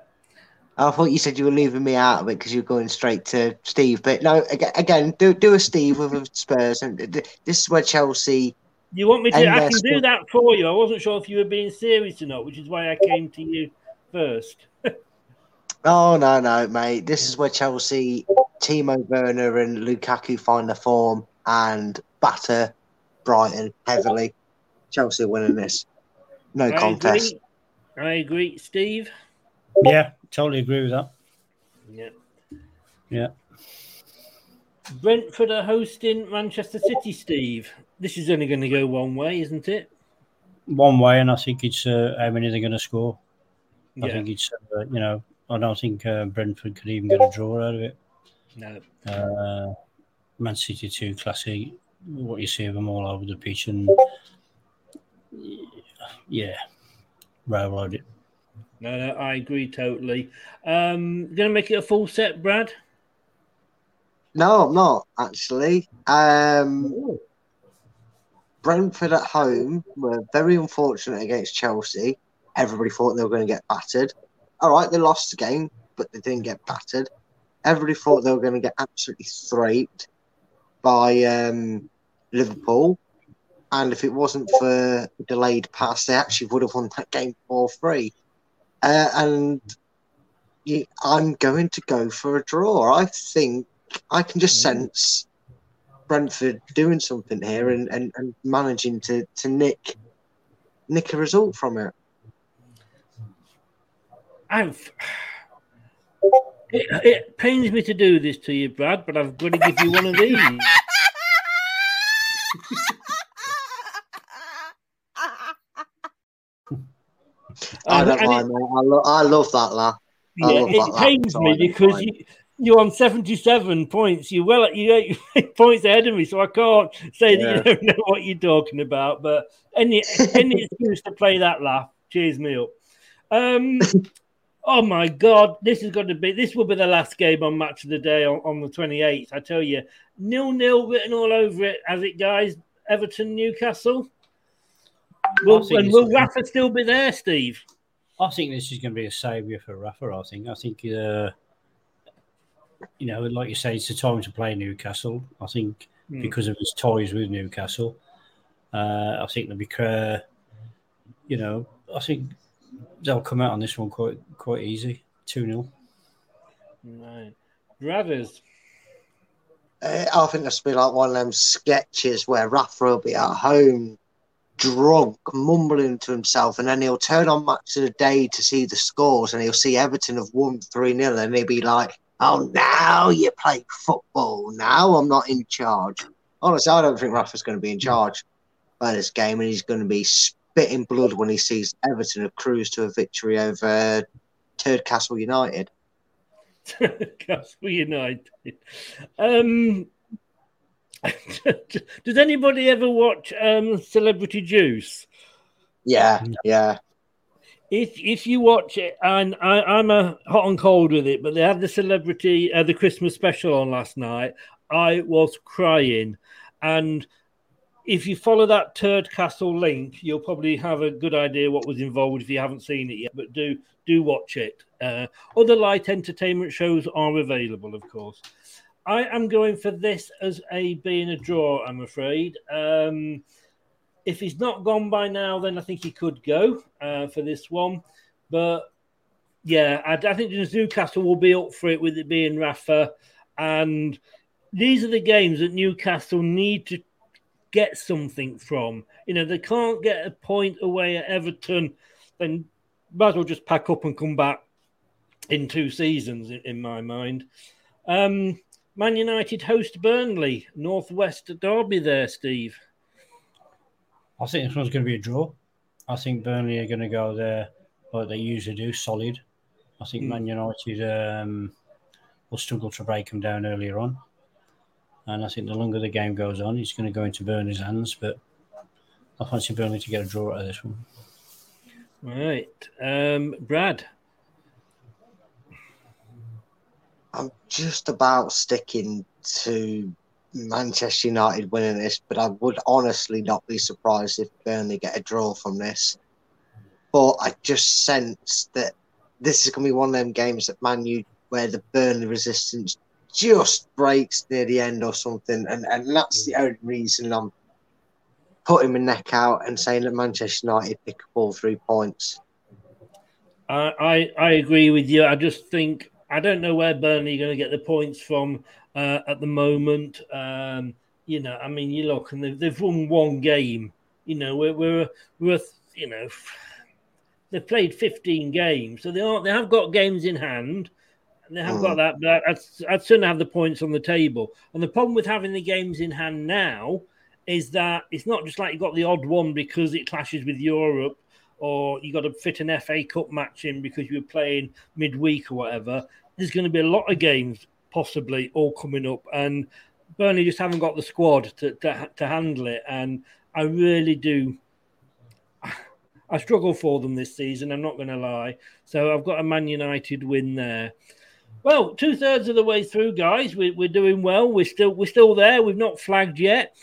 I thought you said you were leaving me out of it because you're going straight to Steve. But no, again, do do a Steve with a Spurs, and th- th- this is where Chelsea. You want me to? I can do that for you. I wasn't sure if you were being serious or not, which is why I came to you first. Oh no, no, mate! This is where Chelsea, Timo Werner, and Lukaku find the form and batter Brighton heavily. Chelsea winning this, no I contest. Agree. I agree, Steve. Yeah, totally agree with that. Yeah. Yeah. Brentford are hosting Manchester City, Steve. This is only going to go one way, isn't it? One way, and I think it's uh, how many they're going to score. I Yeah. think it's, uh, you know, I don't think uh, Brentford could even get a draw out of it. No. Uh, Man City too classy. What you see of them all over the pitch, and yeah, railroad it. No, no, I agree totally. Um, going to make it a full set, Brad. No, I'm not actually. Um, Brentford at home were very unfortunate against Chelsea. Everybody thought they were going to get battered. All right, they lost the game, but they didn't get battered. Everybody thought they were going to get absolutely thraped by um, Liverpool. And if it wasn't for a delayed pass, they actually would have won that game 4 3. Uh, and you, I'm going to go for a draw. I think I can just sense Brentford doing something here and, and, and managing to, to nick nick a result from it. I've. It, it pains me to do this to you, Brad, but I've got to give you one of these. I don't mind, mate. I, lo- I love that laugh. I Yeah, it that pains so me because you, you're on 77 points. You're well, you eight points ahead of me, so I can't say that you don't know what you're talking about. But any any excuse to play that laugh cheers me up. Um, oh my God, this is going to be this will be the last game on Match of the Day on, on the 28th. I tell you, nil nil written all over it as it guys. Everton Newcastle. Will, and will Rafa still be there, Steve? I think this is going to be a saviour for Rafa. I think. I think, uh, you know, like you say, it's the time to play Newcastle. I think Hmm. because of his ties with Newcastle, uh, I think they'll be, uh, you know, I think they'll come out on this one quite quite easy, two 0 Right. Brothers. Uh, I think this will be like one of them sketches where Rafa will be at home, drunk, mumbling to himself, and then he'll turn on Match of the Day to see the scores, and he'll see Everton have won 3 0, and he'll be like, Oh, now you play football. Now I'm not in charge. Honestly, I don't think Rafa's going to be in charge by this game, and he's going to be spitting blood when he sees Everton have cruised to a victory over Turdcastle United. Castle United. Um, does anybody ever watch um, Celebrity Juice? Yeah, yeah. If if you watch it, and I, I'm a hot and cold with it, but they had the celebrity, uh, the Christmas special on last night. I was crying, and if you follow that Turd Castle link, you'll probably have a good idea what was involved if you haven't seen it yet. But do do watch it. Uh, other light entertainment shows are available, of course. I am going for this as a being a draw. I'm afraid. Um, if he's not gone by now, then I think he could go uh, for this one. But yeah, I, I think Newcastle will be up for it with it being Rafa, and these are the games that Newcastle need to get something from. You know, they can't get a point away at Everton, then might as well just pack up and come back in two seasons, in, in my mind. Um, Man United host Burnley, Northwest Derby there, Steve. I think this one's going to be a draw. I think Burnley are going to go there like they usually do, solid. I think mm. Man United um, will struggle to break them down earlier on. And I think the longer the game goes on, it's going to go into Burnley's hands. But I fancy Burnley to get a draw out of this one. Right. Um, Brad. I'm just about sticking to Manchester United winning this, but I would honestly not be surprised if Burnley get a draw from this. But I just sense that this is going to be one of them games that Man U where the Burnley resistance just breaks near the end or something, and, and that's the only reason I'm putting my neck out and saying that Manchester United pick up all three points. I, I, I agree with you. I just think I don't know where Burnley are going to get the points from uh, at the moment. Um, you know, I mean, you look and they've, they've won one game. You know, we're we're, we're you know they've played 15 games, so they are they have got games in hand. They have mm. got that, but I'd, I'd sooner have the points on the table. And the problem with having the games in hand now is that it's not just like you've got the odd one because it clashes with Europe or you got to fit an FA Cup match in because you're playing midweek or whatever. There's going to be a lot of games possibly all coming up, and Burnley just haven't got the squad to, to, to handle it. And I really do. I struggle for them this season. I'm not going to lie. So I've got a Man United win there. Well, two thirds of the way through, guys. We, are doing well. We're still we're still there. We've not flagged yet,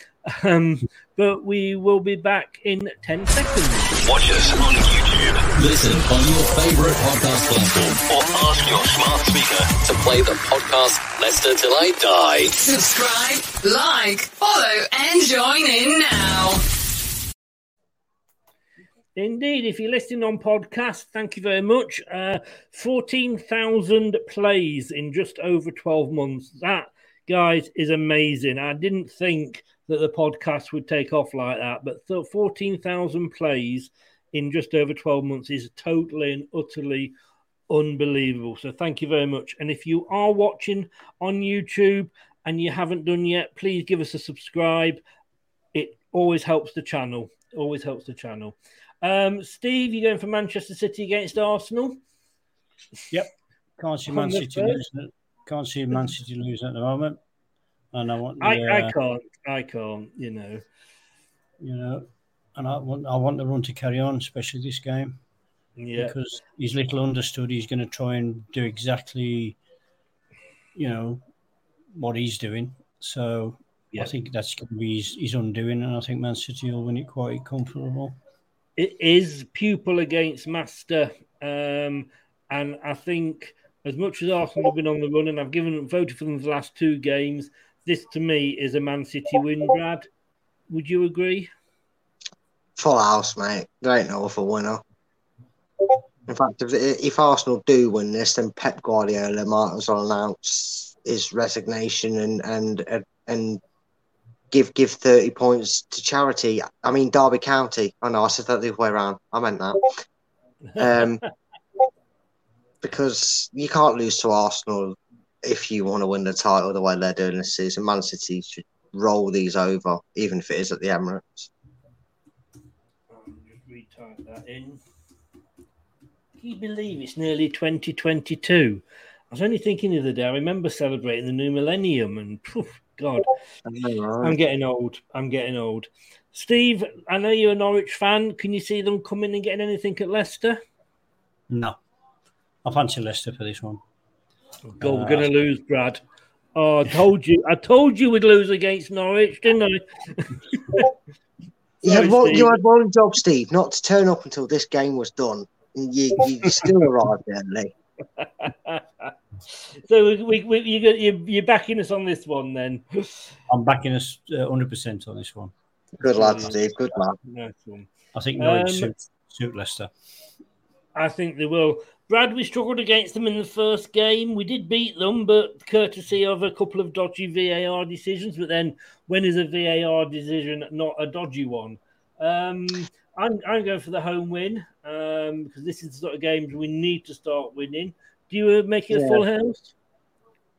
um, but we will be back in ten seconds. Watch us on YouTube. Listen on your favorite podcast platform, or ask your smart speaker to play the podcast Leicester Till I Die. Subscribe, like, follow, and join in now. Indeed, if you're listening on podcast, thank you very much. Uh, 14,000 plays in just over 12 months. That, guys, is amazing. I didn't think that the podcast would take off like that, but 14,000 plays in just over 12 months is totally and utterly unbelievable. So thank you very much. And if you are watching on YouTube and you haven't done yet, please give us a subscribe. It always helps the channel. Always helps the channel. Um, Steve, you're going for Manchester City against Arsenal? Yep. Can't see Man City losing. Can't see Man City losing at the moment. And I want. The, I, I uh, can't. I can't. You know. You know, and I want. I want the run to carry on, especially this game. Yeah. Because he's little understood. He's going to try and do exactly. You know, what he's doing. So I think that's going to be his, his undoing, and I think Man City will win it quite comfortable it is pupil against master. Um, and I think as much as Arsenal have been on the run and I've given voted for them the last two games, this to me is a Man City win, Brad. Would you agree? Full house, mate. There ain't no other winner. In fact, if, if Arsenal do win this, then Pep Guardiola might as well announce his resignation and and, and give give thirty points to charity. I mean Derby County. Oh no, I said that the other way around. I meant that. Um, because you can't lose to Arsenal if you want to win the title the way they're doing this season. Man City should roll these over, even if it is at the Emirates. just retype that in. Can you believe it's nearly 2022? I was only thinking the other day, I remember celebrating the new millennium, and poof, God, I'm getting old. I'm getting old. Steve, I know you're a Norwich fan. Can you see them coming and getting anything at Leicester? No. I fancy Leicester for this one. God, uh, we're going to lose, Brad. Oh, I told you. I told you we'd lose against Norwich, didn't I? you, had one, you had one job, Steve, not to turn up until this game was done. You, you still arrived early. so we, we, you, you, you're backing us on this one then? I'm backing us uh, 100% on this one. Good lad, Steve. Good man. Nice one. I think Norwich um, suit, suit Leicester. I think they will. Brad, we struggled against them in the first game. We did beat them, but courtesy of a couple of dodgy VAR decisions. But then, when is a VAR decision not a dodgy one? Um, I'm, I'm going for the home win um, because this is the sort of games we need to start winning. Do you uh, make it yeah. a full house?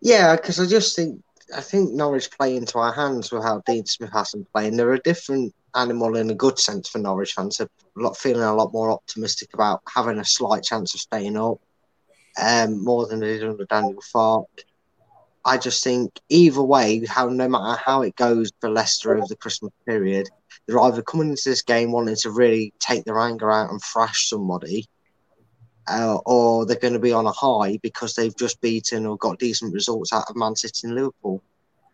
Yeah, because I just think I think Norwich play into our hands with how Dean Smith has them playing. They're a different animal in a good sense for Norwich fans. They're a lot, feeling a lot more optimistic about having a slight chance of staying up, um, more than they did under Daniel Farke. I just think either way, how no matter how it goes for Leicester over the Christmas period, they're either coming into this game wanting to really take their anger out and thrash somebody, uh, or they're going to be on a high because they've just beaten or got decent results out of Man City and Liverpool.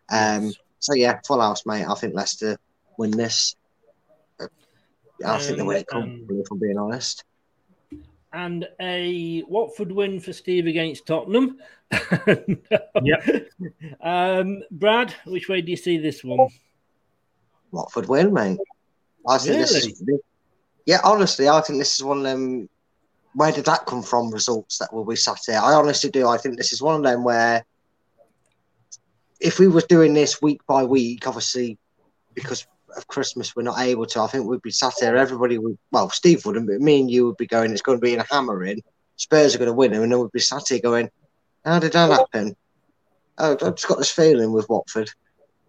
Um, so yeah, full house, mate. I think Leicester win this. I think they win it comfortably, if I'm being honest. And a Watford win for Steve against Tottenham. yeah. Um, Brad, which way do you see this one? Watford win, mate. I think really? this is. Yeah, honestly, I think this is one of them where did that come from? Results that will be sat here. I honestly do. I think this is one of them where, if we was doing this week by week, obviously because of Christmas we're not able to. I think we'd be sat here. Everybody would. Well, Steve wouldn't, but me and you would be going. It's going to be in a hammering. Spurs are going to win, and then we'd be sat here going, "How did that happen?" Oh, I've just got this feeling with Watford.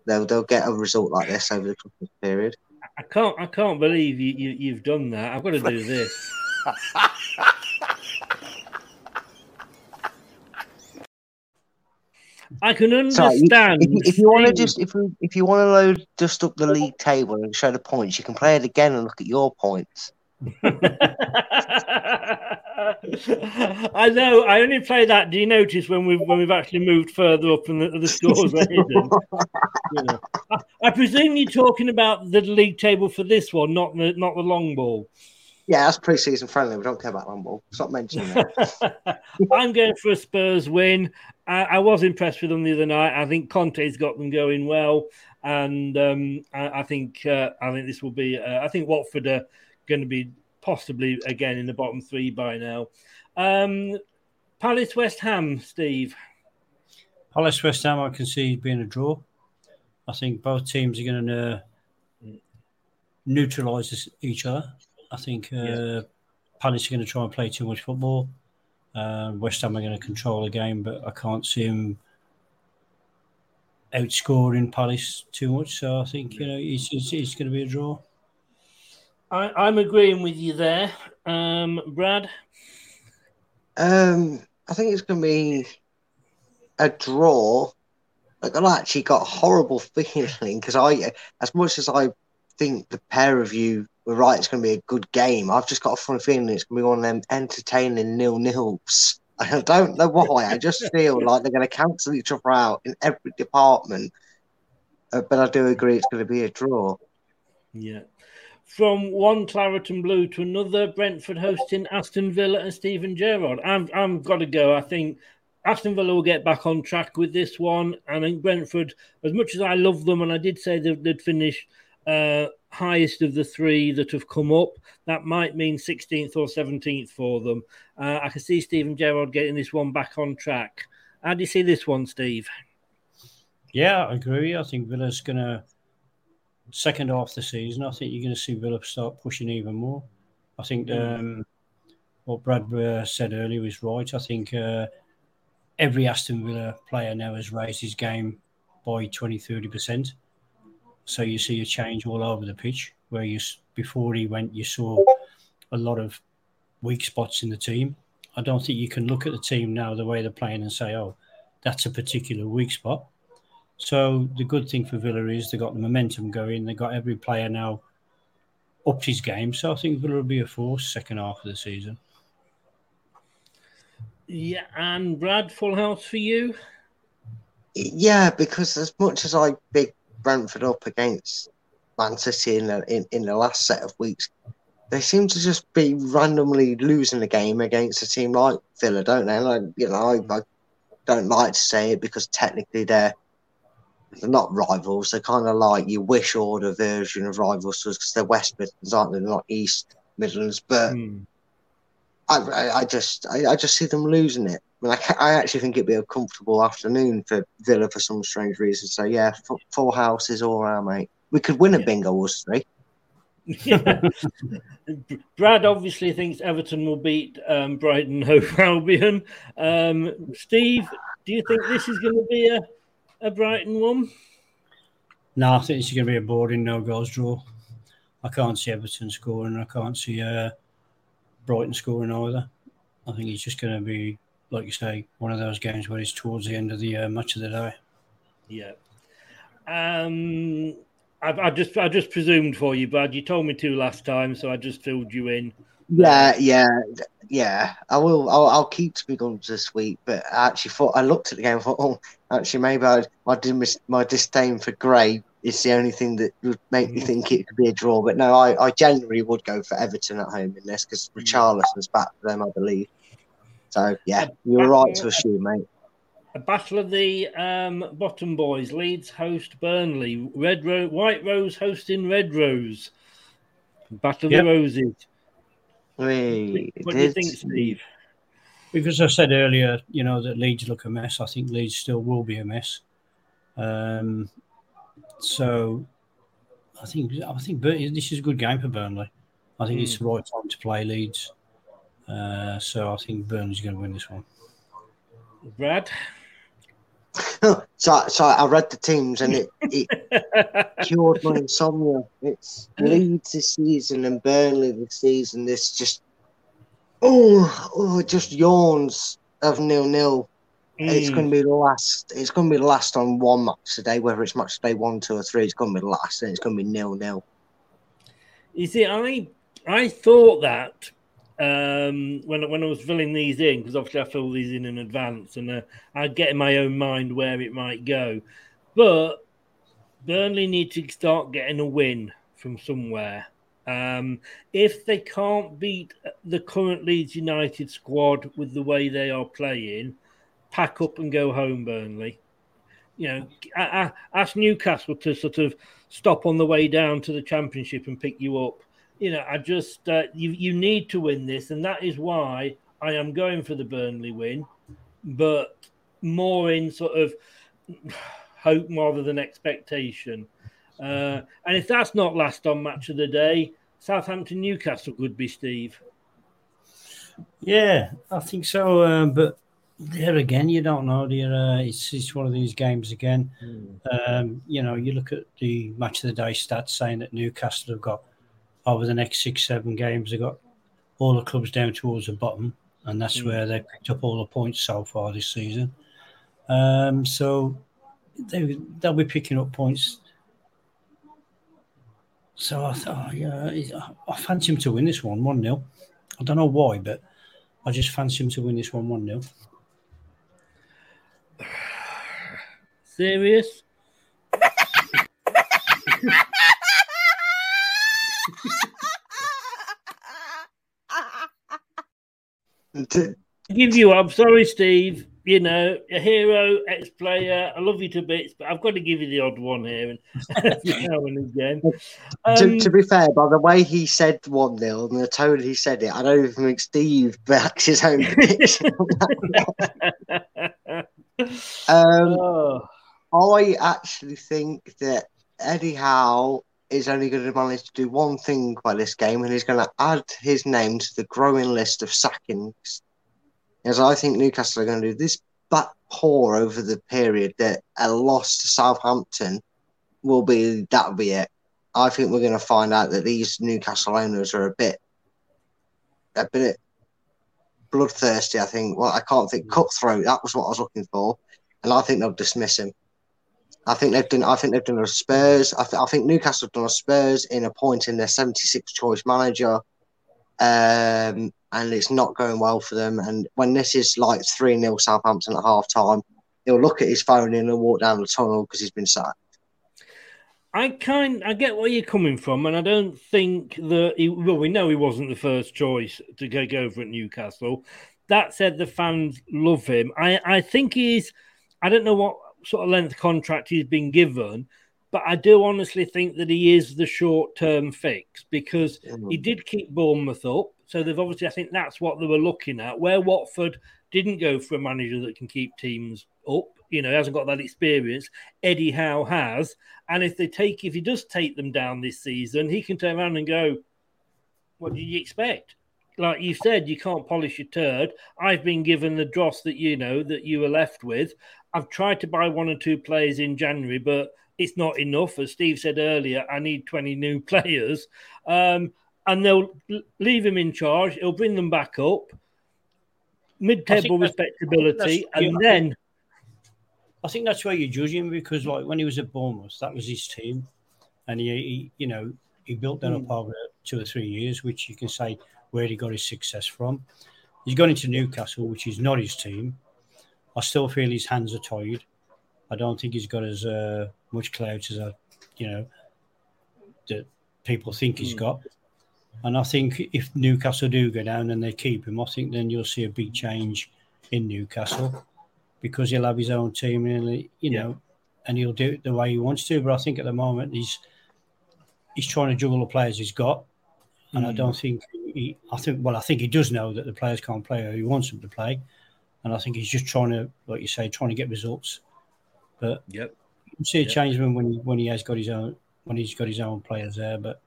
They'll they'll get a result like this over the Christmas period. I can't I can't believe you, you you've done that. I've got to do this. I can understand. Sorry, if, if, you want to just if you if you want to load just up the league table and show the points, you can play it again and look at your points. I know. I only play that. Do you notice when we've when we've actually moved further up and the, the scores are hidden? you know. I, I, presume you're talking about the league table for this one, not the not the long ball. Yeah, that's pre-season friendly. We don't care about long ball. Stop mentioning that. I'm going for a Spurs win. I, I, was impressed with them the other night. I think Conte's got them going well, and um, I, I, think uh, I think this will be. Uh, I think Watford are going to be possibly again in the bottom three by now. Um, Palace West Ham, Steve. Palace West Ham, I can see being a draw. I think both teams are going to uh, neutralise each other. I think uh, yeah. Palace are going to try and play too much football. Uh, West Ham are going to control the game, but I can't see them outscoring Palace too much. So I think you know it's, it's, it's going to be a draw. I, am agreeing with you there, um, Brad. Um, I think it's going to be a draw. Like I actually got a horrible feeling because I, as much as I think the pair of you were right, it's going to be a good game. I've just got a funny feeling it's going to be one of them entertaining nil nils. I don't know why. I just feel like they're going to cancel each other out in every department. Uh, but I do agree it's going to be a draw. Yeah. From one Claret and Blue to another, Brentford hosting Aston Villa and Steven Gerrard. I'm I'm got to go. I think Aston Villa will get back on track with this one. I think Brentford, as much as I love them, and I did say they'd, they'd finish uh, highest of the three that have come up. That might mean 16th or 17th for them. Uh, I can see Steven Gerrard getting this one back on track. How do you see this one, Steve? Yeah, I agree. I think Villa's going to second half the season. I think you're going to see Villa start pushing even more. I think Mm. um, what Brad uh, said earlier was right. I think uh, every Aston Villa player now has raised his game by 20 30%. So you see a change all over the pitch where you before he went, you saw a lot of weak spots in the team. I don't think you can look at the team now the way they're playing and say, "Oh, that's a particular weak spot." So the good thing for Villa is they got the momentum going. They got every player now upped his game. So I think Villa will be a force second half of the season. Yeah, and Brad, full house for you. Yeah, because as much as I big Brentford up against Man City in the in, in the last set of weeks, they seem to just be randomly losing the game against a team like Villa, don't they? Like, you know, I, I don't like to say it because technically they're they're not rivals. They're kind of like your wish order version of rivals because they're West Midlands, aren't they? They're not East Midlands, but. Hmm. I, I, I just I, I just see them losing it. I, mean, I, I actually think it'd be a comfortable afternoon for Villa for some strange reason. So yeah, f- full house is all around, mate. We could win a bingo, us three. Brad obviously thinks Everton will beat um, Brighton Hove Albion. Um, Steve, do you think this is going to be a, a Brighton one? No, I think it's going to be a boring no goals draw. I can't see Everton scoring. I can't see uh, Brighton scoring either. I think it's just going to be, like you say, one of those games where it's towards the end of the uh, match of the day. Yeah. Um, I, I just I just presumed for you, Brad. You told me to last time, so I just filled you in. Yeah, yeah, yeah. I will. I'll, I'll keep to my guns this week. But I actually thought I looked at the game. and thought, oh, actually, maybe I, my dis- my disdain for Gray is the only thing that would make me think it could be a draw. But no, I, I genuinely would go for Everton at home in this because Richarlison's back for them, I believe. So yeah, you're right to assume, mate. A battle of the um, bottom boys. Leeds host Burnley. Red Rose, White Rose hosting Red Rose. Battle of Yep. the Roses. Wait, What do you think, Steve? Because I said earlier, you know, that Leeds look a mess. I think Leeds still will be a mess. Um, so I think I think Bur- this is a good game for Burnley. I think it's the right time to play Leeds. Uh, so I think Burnley's going to win this one. Brad? so, so I read the teams and it, it cured my insomnia. It's Leeds this season and Burnley this season. This just oh, oh it just yawns of nil nil. It's Mm. going to be the last. It's going to be the last on one match today. Whether it's match day one, two, or three, it's going to be the last, and it's going to be nil nil. You see, I I thought that um, when when I was filling these in, because obviously I fill these in in advance, and uh, I'd get in my own mind where it might go. But Burnley need to start getting a win from somewhere. Um, if they can't beat the current Leeds United squad with the way they are playing, pack up and go home, Burnley. You know, ask Newcastle to sort of stop on the way down to the Championship and pick you up. You know, I just uh, you you need to win this, and that is why I am going for the Burnley win, but more in sort of hope rather than expectation. Uh, and if that's not last on match of the day, Southampton Newcastle could be Steve. Yeah, I think so. Um, but there again, you don't know. Dear, uh, it's it's one of these games again. Um, you know, you look at the match of the day stats saying that Newcastle have got over the next six, seven games, they've got all the clubs down towards the bottom, and that's Mm. where they've picked up all the points so far this season. Um, so they they'll be picking up points. So I thought, yeah, I fancy him to win this one, one 0 I don't know why, but I just fancy him to win this one, one 0 Serious? To, give you up. Sorry, Steve. You know, a hero, ex player. I love you to bits, but I've got to give you the odd one here and every now and again. to, Um, to be fair, by the way he said 1 0 and the tone he said it, I don't even think Steve backs his own prediction. um, Oh. I actually think that Eddie Howe is only going to manage to do one thing by this game, and he's going to add his name to the growing list of sackings. As I think Newcastle are going to do this that poor over the period that a loss to Southampton will be that'll be it. I think we're going to find out that these Newcastle owners are a bit a bit bloodthirsty. I think. Well, I can't think cutthroat. That was what I was looking for, and I think they'll dismiss him. I think they've done. I think they've done a Spurs. I, th- I think Newcastle have done a Spurs in appointing their 76 choice manager, um, and it's not going well for them. And when this is like three 0 Southampton at half time, he'll look at his phone and he'll walk down the tunnel because he's been sacked. I kind I get where you're coming from, and I don't think that he, well, we know he wasn't the first choice to take over at Newcastle. That said, the fans love him. I, I think he's I don't know what sort of length contract he's been given, but I do honestly think that he is the short term fix because mm-hmm. he did keep Bournemouth up. So they've obviously I think that's what they were looking at. Where Watford didn't go for a manager that can keep teams up you know, hasn't got that experience. Eddie Howe has. And if they take, if he does take them down this season, he can turn around and go, What did you expect? Like you said, you can't polish your turd. I've been given the dross that you know that you were left with. I've tried to buy one or two players in January, but it's not enough. As Steve said earlier, I need 20 new players. Um, and they'll leave him in charge. He'll bring them back up, mid table respectability, and then I think that's where you judge him because, like, when he was at Bournemouth, that was his team, and he, he you know, he built that mm. up over two or three years, which you can say where he got his success from. He's gone into Newcastle, which is not his team. I still feel his hands are tied. I don't think he's got as uh, much clout as I, you know, that people think he's mm. got. And I think if Newcastle do go down and they keep him, I think then you'll see a big change in Newcastle because he'll have his own team and he'll, you know, and he'll do it the way he wants to. But I think at the moment he's he's trying to juggle the players he's got, and mm. I don't think he. I think well, I think he does know that the players can't play or he wants them to play, and I think he's just trying to, like you say, trying to get results. But yep, you see a yep. change when he when he has got his own when he's got his own players there, but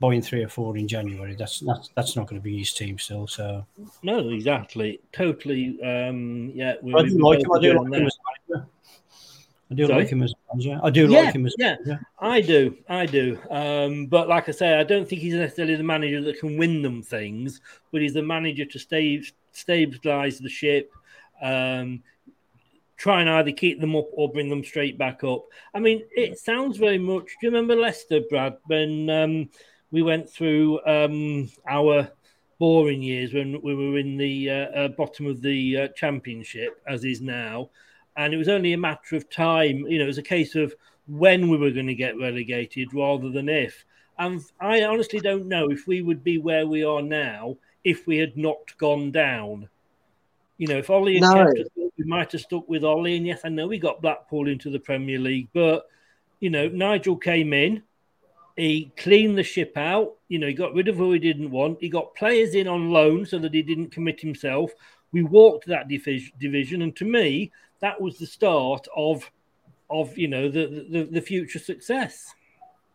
buying three or four in January. That's that's that's not going to be his team still. So no, exactly, totally. Um, yeah, we, I do like him. I do like him as manager. I do Sorry? like him as manager. I do yeah, like him as yeah. Manager. I do, I do. Um, but like I say, I don't think he's necessarily the manager that can win them things, but he's the manager to stay stabilize the ship. Um, try and either keep them up or bring them straight back up. I mean, it sounds very much. Do you remember Leicester, Brad, when um, we went through um, our boring years when we were in the uh, uh, bottom of the uh, championship, as is now. And it was only a matter of time, you know, it was a case of when we were going to get relegated rather than if. And I honestly don't know if we would be where we are now if we had not gone down. You know, if Ollie had no. kept us, we might have stuck with Ollie. And yes, I know we got Blackpool into the Premier League, but, you know, Nigel came in he cleaned the ship out. You know, he got rid of who he didn't want. He got players in on loan so that he didn't commit himself. We walked that division, and to me, that was the start of, of you know, the, the the future success.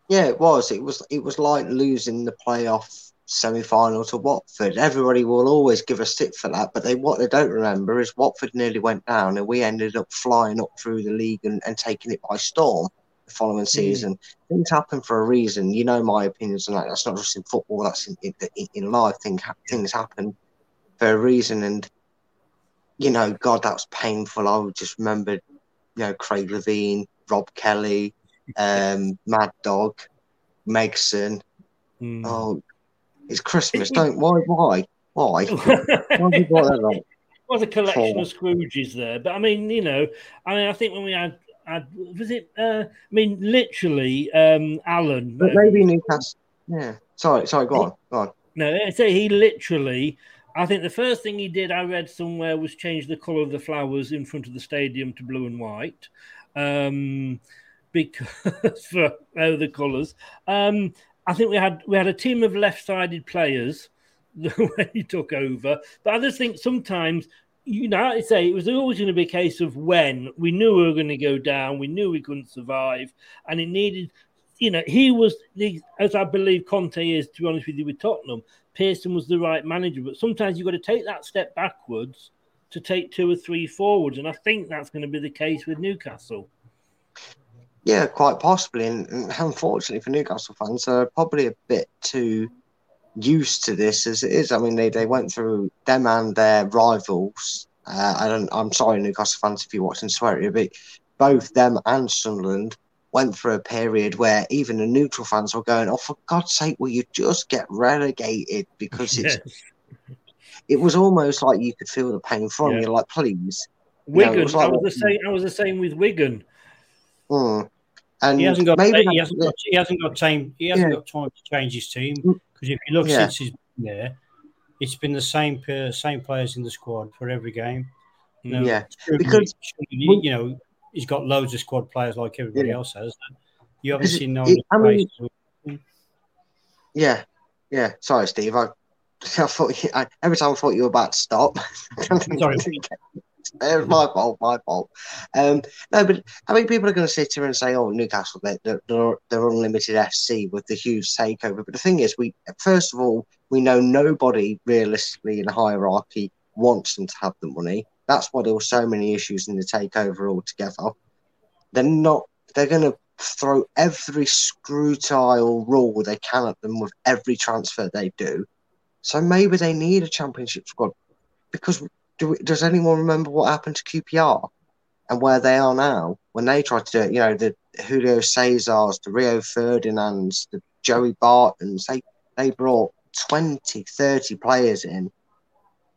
Yeah, it was. It was. It was like losing the playoff semi-final to Watford. Everybody will always give a stick for that, but they what they don't remember is Watford nearly went down, and we ended up flying up through the league and, and taking it by storm the following mm. season. Mm. Things happen for a reason. You know my opinions on that. That's not just in football. That's in in, in life. Things things happen for a reason. And you know, God, that was painful. I just remember, you know, Craig Levein, Rob Kelly, um, Mad Dog, Megson. Mm. Oh, it's Christmas. Don't why why why? why you that was a collection of Scrooges there, but I mean, you know, I mean, I think when we had was it? Uh, I mean, literally, um, Alan. But maybe Newcastle. Yeah. Sorry, sorry. Go on. Go on. No, I say he literally. I think the first thing he did, I read somewhere, was change the colour of the flowers in front of the stadium to blue and white, um, because for oh, the colours. Um, I think we had we had a team of left-sided players when he took over, but I just think sometimes you know, I say it was always going to be a case of when we knew we were going to go down, we knew we couldn't survive, and it needed. You know, he was the, as I believe Conte is. To be honest with you, with Tottenham, Pearson was the right manager, but sometimes you've got to take that step backwards to take two or three forwards, and I think that's going to be the case with Newcastle. Yeah, quite possibly, and, and unfortunately for Newcastle fans, they're probably a bit too used to this as it is. I mean, they, they went through them and their rivals. Uh, I don't. I'm sorry, Newcastle fans, if you're watching Sweaty, but both them and Sunderland went through a period where even the neutral fans were going, "Oh, for God's sake, will you just get relegated?" Because it's. It was almost like you could feel the pain from Yeah. you, like please. You know, Wigan, like I was the same. I was the same with Wigan. Mm. And he hasn't got maybe he hasn't got he hasn't got time he hasn't Yeah. got time to change his team mm. because if you look Yeah. since he's been there, it's been the same same players in the squad for every game. You know, Yeah, because- you know he's got loads of squad players like everybody Yeah. else has. You haven't seen no I mean- Yeah, yeah. Sorry, Steve. I, I thought you, I, every time I thought you were about to stop. Sorry. It was my fault, my fault. Um, no, but I mean, people are going to sit here and say, "Oh, Newcastle, they're, they're, they're unlimited FC with the huge takeover." But the thing is, we first of all, we know nobody realistically in the hierarchy wants them to have the money. That's why there were so many issues in the takeover altogether. They're not. They're going to throw every scrutile rule they can at them with every transfer they do. So maybe they need a championship squad because do we, does anyone remember what happened to QPR and where they are now when they tried to do it? You know, the Julio Cesars, the Rio Ferdinands, the Joey Bartons, they, they brought 20, 30 players in,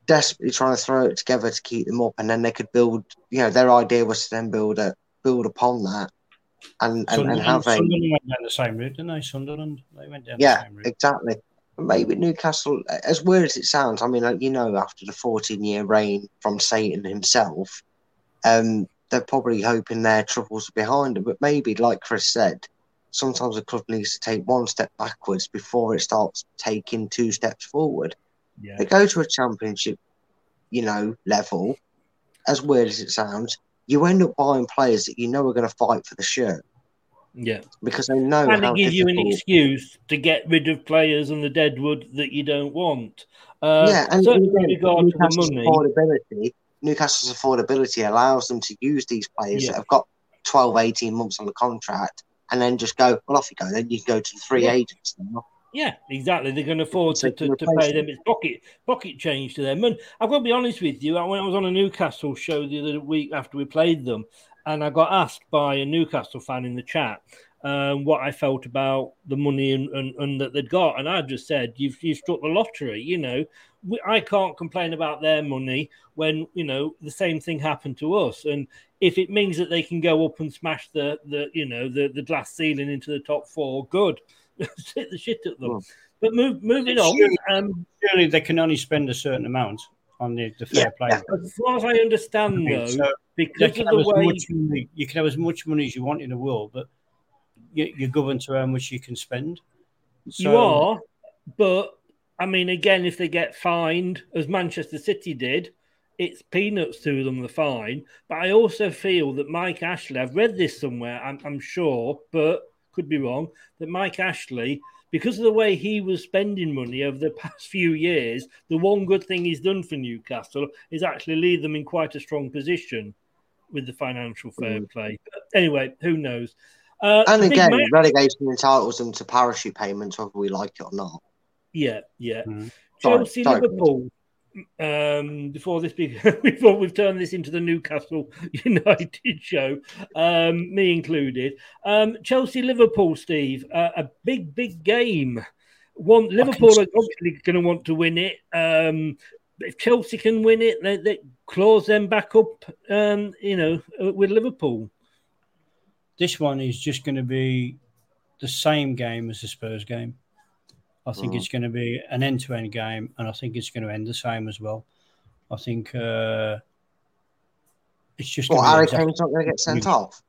desperately trying to throw it together to keep them up. And then they could build, you know, their idea was to then build a build upon that and, and, and Sunderland, have a. Sunderland went down the same route, didn't they? Sunderland, they went down Yeah, the same route. exactly. Maybe Newcastle, as weird as it sounds, I mean, like, you know, after the 14 year reign from Satan himself, um, they're probably hoping their troubles are behind them. But maybe, like Chris said, sometimes a club needs to take one step backwards before it starts taking two steps forward. Yeah. They go to a championship, you know, level, as weird as it sounds, you end up buying players that you know are going to fight for the shirt Yeah. because they know and how it gives you an excuse to get rid of players and the deadwood that you don't want. Uh, yeah, and certainly again, regard to the Newcastle's money, affordability, Newcastle's affordability allows them to use these players Yeah. that have got 12, 18 months on the contract and then just go, well, off you go. Then you can go to the free Yeah. agents. now. yeah, exactly. They're going to afford to, to, to pay them. It's pocket pocket change to them. And I've got to be honest with you. When I was on a Newcastle show the other week after we played them, and I got asked by a Newcastle fan in the chat um, what I felt about the money and, and, and that they'd got, and I just said, "You've you've struck the lottery." You know, we, I can't complain about their money when you know the same thing happened to us, and if it means that they can go up and smash the the you know the the glass ceiling into the top four, good. Hit the shit at them. But move, moving on. Surely, Um, surely they can only spend a certain amount on the, the fair play. as far as I understand, though, So because of the way money, you can have as much money as you want in the world, but you, you're governed to how much you can spend. you are, but I mean, again, if they get fined, as Manchester City did, it's peanuts to them, the fine. But I also feel that Mike Ashley, I've read this somewhere, I'm, I'm sure, but could be wrong, that Mike Ashley, because of the way he was spending money over the past few years, the one good thing he's done for Newcastle is actually leave them in quite a strong position with the financial fair play. But anyway, who knows? Uh, And again, relegation entitles them to parachute payments, whether we like it or not. Yeah, yeah. Sorry, Chelsea, sorry, Liverpool. Um, before this big, before we've turned this into the Newcastle United show, um, me included. Um, Chelsea, Liverpool, Steve, uh, a big, big game. One Liverpool are obviously going to want to win it. Um, if Chelsea can win it, they, they claws them back up. Um, you know, uh, with Liverpool. This one is just going to be the same game as the Spurs game. I think Mhm. it's going to be an end-to-end game, and I think it's going to end the same as well. I think uh, it's just. Well, gonna Harry Kane's not going to get sent off.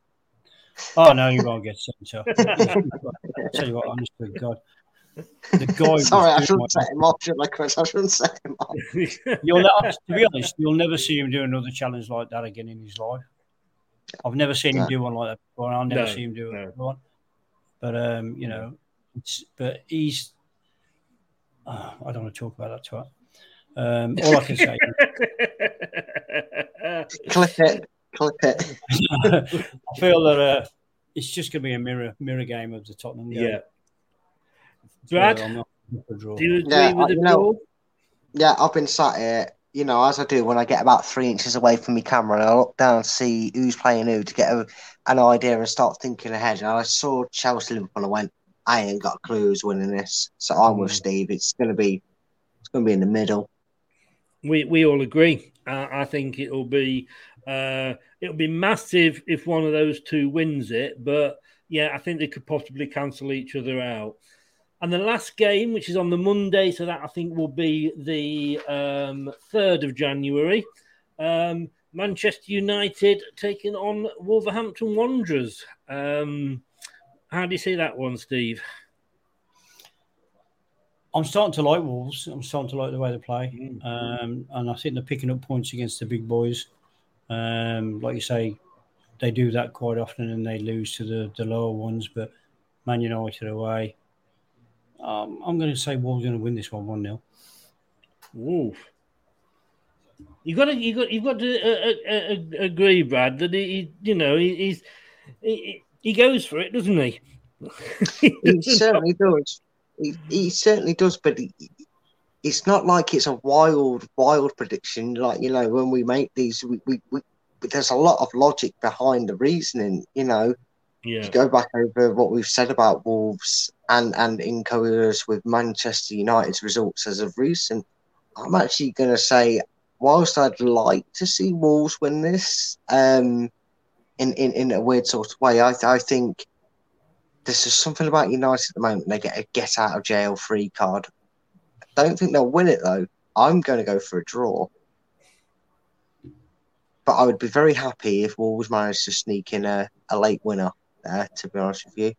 Oh no, you won't get sent off. I tell you what, honest to God, the guy. Sorry, I shouldn't set him off, should I, Chris? I shouldn't set him off. You'll ne- to be honest, you'll never see him do another challenge like that again in his life. I've never seen him do one like that before. and I'll never No, see him do no. one. But um, you know, it's, but he's. Oh, I don't want to talk about that twat. Um, all I can say, Clip it. Clip it. I feel that uh, it's just going to be a mirror mirror game of the Tottenham game. Yeah. So Brad, I'm not for a draw. do you agree Yeah, with I- the you know- draw? Yeah, I've been sat here, you know, as I do when I get about three inches away from my camera and I look down to see who's playing who to get a, an idea and start thinking ahead. And I saw Chelsea Liverpool and I went, I ain't got a clue who's winning this. So I'm with Steve. It's gonna be it's gonna be in the middle. We we all agree. Uh, I think it'll be uh, it'll be massive if one of those two wins it. But yeah, I think they could possibly cancel each other out. And the last game, which is on the Monday, so that I think will be the um, third of January. Um, Manchester United taking on Wolverhampton Wanderers. Um, how do you see that one, Steve? I'm starting to like Wolves. I'm starting to like the way they play, Mm. um, and I think they're picking up points against the big boys. Um, like you say, they do that quite often, and they lose to the, the lower ones. But Man United away, um, I'm going to say Wolves going to win this one one 0 Wolf. You got to, you got, you've got to uh, uh, uh, agree, Brad, that he, you know, he, he's he, he goes for it, doesn't he? He certainly does. He, he certainly does, but he, it's not like it's a wild, wild prediction. Like you know, when we make these, we, we, we there's a lot of logic behind the reasoning. You know, Yeah. to go back over what we've said about Wolves and and in coherence with Manchester United's results as of recent, I'm actually going to say, whilst I'd like to see Wolves win this, um, in in, in a weird sort of way, I I think there's just something about United at the moment. They get a get out of jail free card. I don't think they'll win it though. I'm going to go for a draw. But I would be very happy if Wolves managed to sneak in a, a late winner there, to be honest with you.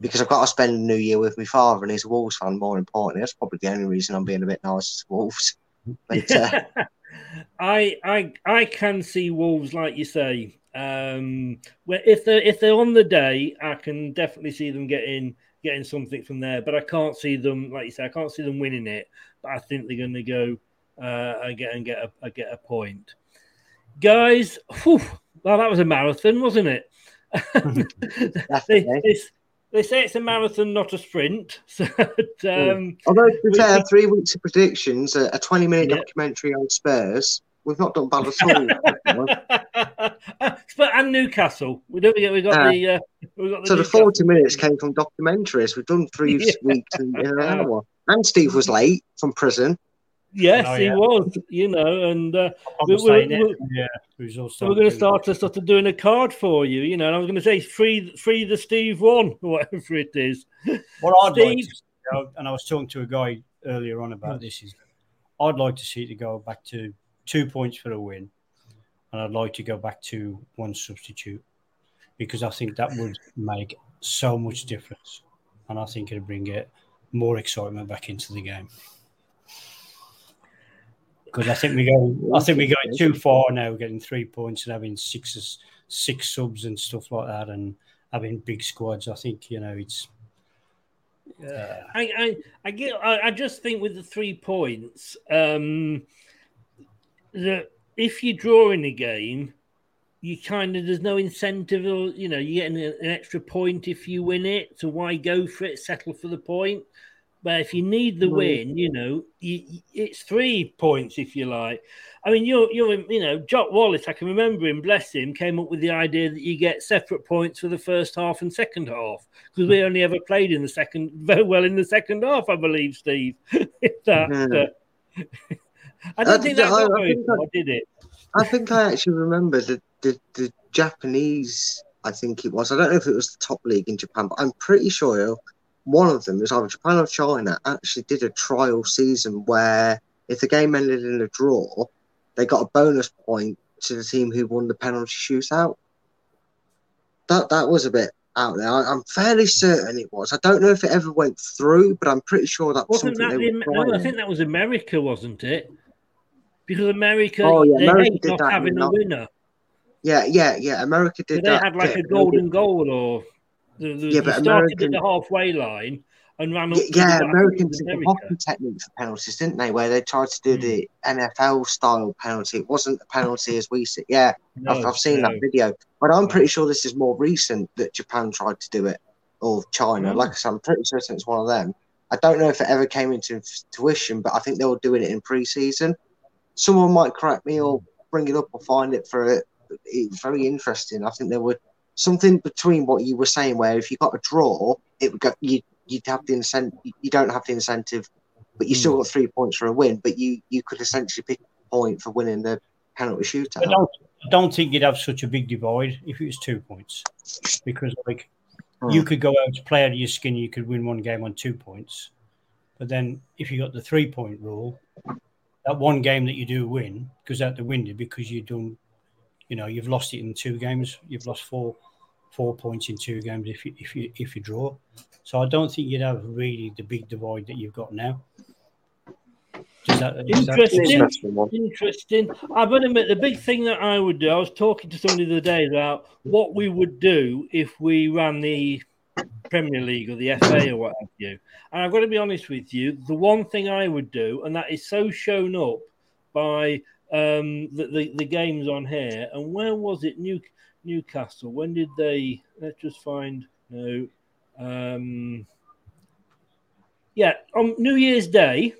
Because I've got to spend the new year with my father and he's a Wolves fan, more importantly. That's probably the only reason I'm being a bit nice to Wolves. But uh, I, I, I can see Wolves, like you say. Um, where if they're if they're on the day, I can definitely see them getting getting something from there. But I can't see them, like you say, I can't see them winning it. But I think they're going to go uh, and get and get a, get a point. Guys, whew, well, that was a marathon, wasn't it? they, they, they say it's a marathon, not a sprint. So, um, although to be fair, three weeks of predictions, a, a 20 minute Yeah. documentary on Spurs, we've not done bad at all. but and Newcastle, we don't forget we got Uh, the uh, we got the so the 40 minutes came from documentaries. We've done three Yeah. weeks in, in an hour. And Steve was late from prison. Yes, Oh, he was. You know, and uh, I'm we, saying we, it. we, Yeah, results we're going to start to start to doing a card for you. You know, and I was going to say free free the Steve one, or whatever it is. What I'd like to see, and I was talking to a guy earlier on about this, is I'd like to see it go back to two points for a win, and I'd like to go back to one substitute because I think that would make so much difference, and I think it'd bring it more excitement back into the game. Because I think we go, I think we're going too far now, getting three points and having six six subs and stuff like that, and having big squads. I think you know it's uh, I, I, I get. I, I just think with the three points, um, that if you draw in a game, you kind of there's no incentive, or you know, you get an, an extra point if you win it. So why go for it? Settle for the point. But if you need the win, you know, you, it's three points if you like. I mean, you're, you're, you know, Jock Wallace. I can remember him. Bless him. Came up with the idea that you get separate points for the first half and second half because we only ever played in the second very well in the second half, I believe, Steve. If that, uh, I don't Uh, think that I- got I think that- far, did it? I think I actually remember the, the, the Japanese, I think it was. I don't know if it was the top league in Japan, but I'm pretty sure one of them, it was either Japan or China, actually did a trial season where if the game ended in a draw, they got a bonus point to the team who won the penalty shootout. That that was a bit out there. I, am fairly certain it was. I don't know if it ever went through, but I'm pretty sure that was Wasn't something that they the, were no, I think that was America, wasn't it? Because America, Oh, yeah, they America did not that, having a winner. Yeah, yeah, yeah. America So did they that. had like yeah, a golden goal, or the, the, Yeah, they but started American- at the halfway line and ran. Yeah, yeah, Americans did the hockey technique for penalties, didn't they? Where they tried to do hmm. the NFL style penalty. It wasn't a penalty as we see. Yeah, I've, I've seen no. that video, but I'm pretty sure this is more recent that Japan tried to do it, or China. Oh. Like I said, I'm pretty certain it's one of them. I don't know if it ever came into fruition, but I think they were doing it in pre-season. Someone might correct me or bring it up or find it for it. It's very interesting. I think there were something between what you were saying, where if you got a draw, it would go. You you'd have the incentive. You don't have the incentive, but you still got three points for a win. But you you could essentially pick a point for winning the penalty shootout. I don't, I don't think you'd have such a big divide if it was two points, because like you Hmm. could go out to play out of your skin, you could win one game on two points, but then if you got the three point rule, that one game that you do win goes out the window because you don't, you know, you've lost it in two games, you've lost four four points in two games if you if you if you draw. So I don't think you'd have really the big divide that you've got now. Does that- Interesting. Interesting. I would admit the big thing that I would do. I was talking to somebody the other day about what we would do if we ran the Premier League or the FA or what have you. And I've got to be honest with you. The one thing I would do, and that is so shown up by um, the, the the games on here. And where was it? New Newcastle. When did they? Let's just find. No. Um, yeah, on New Year's Day,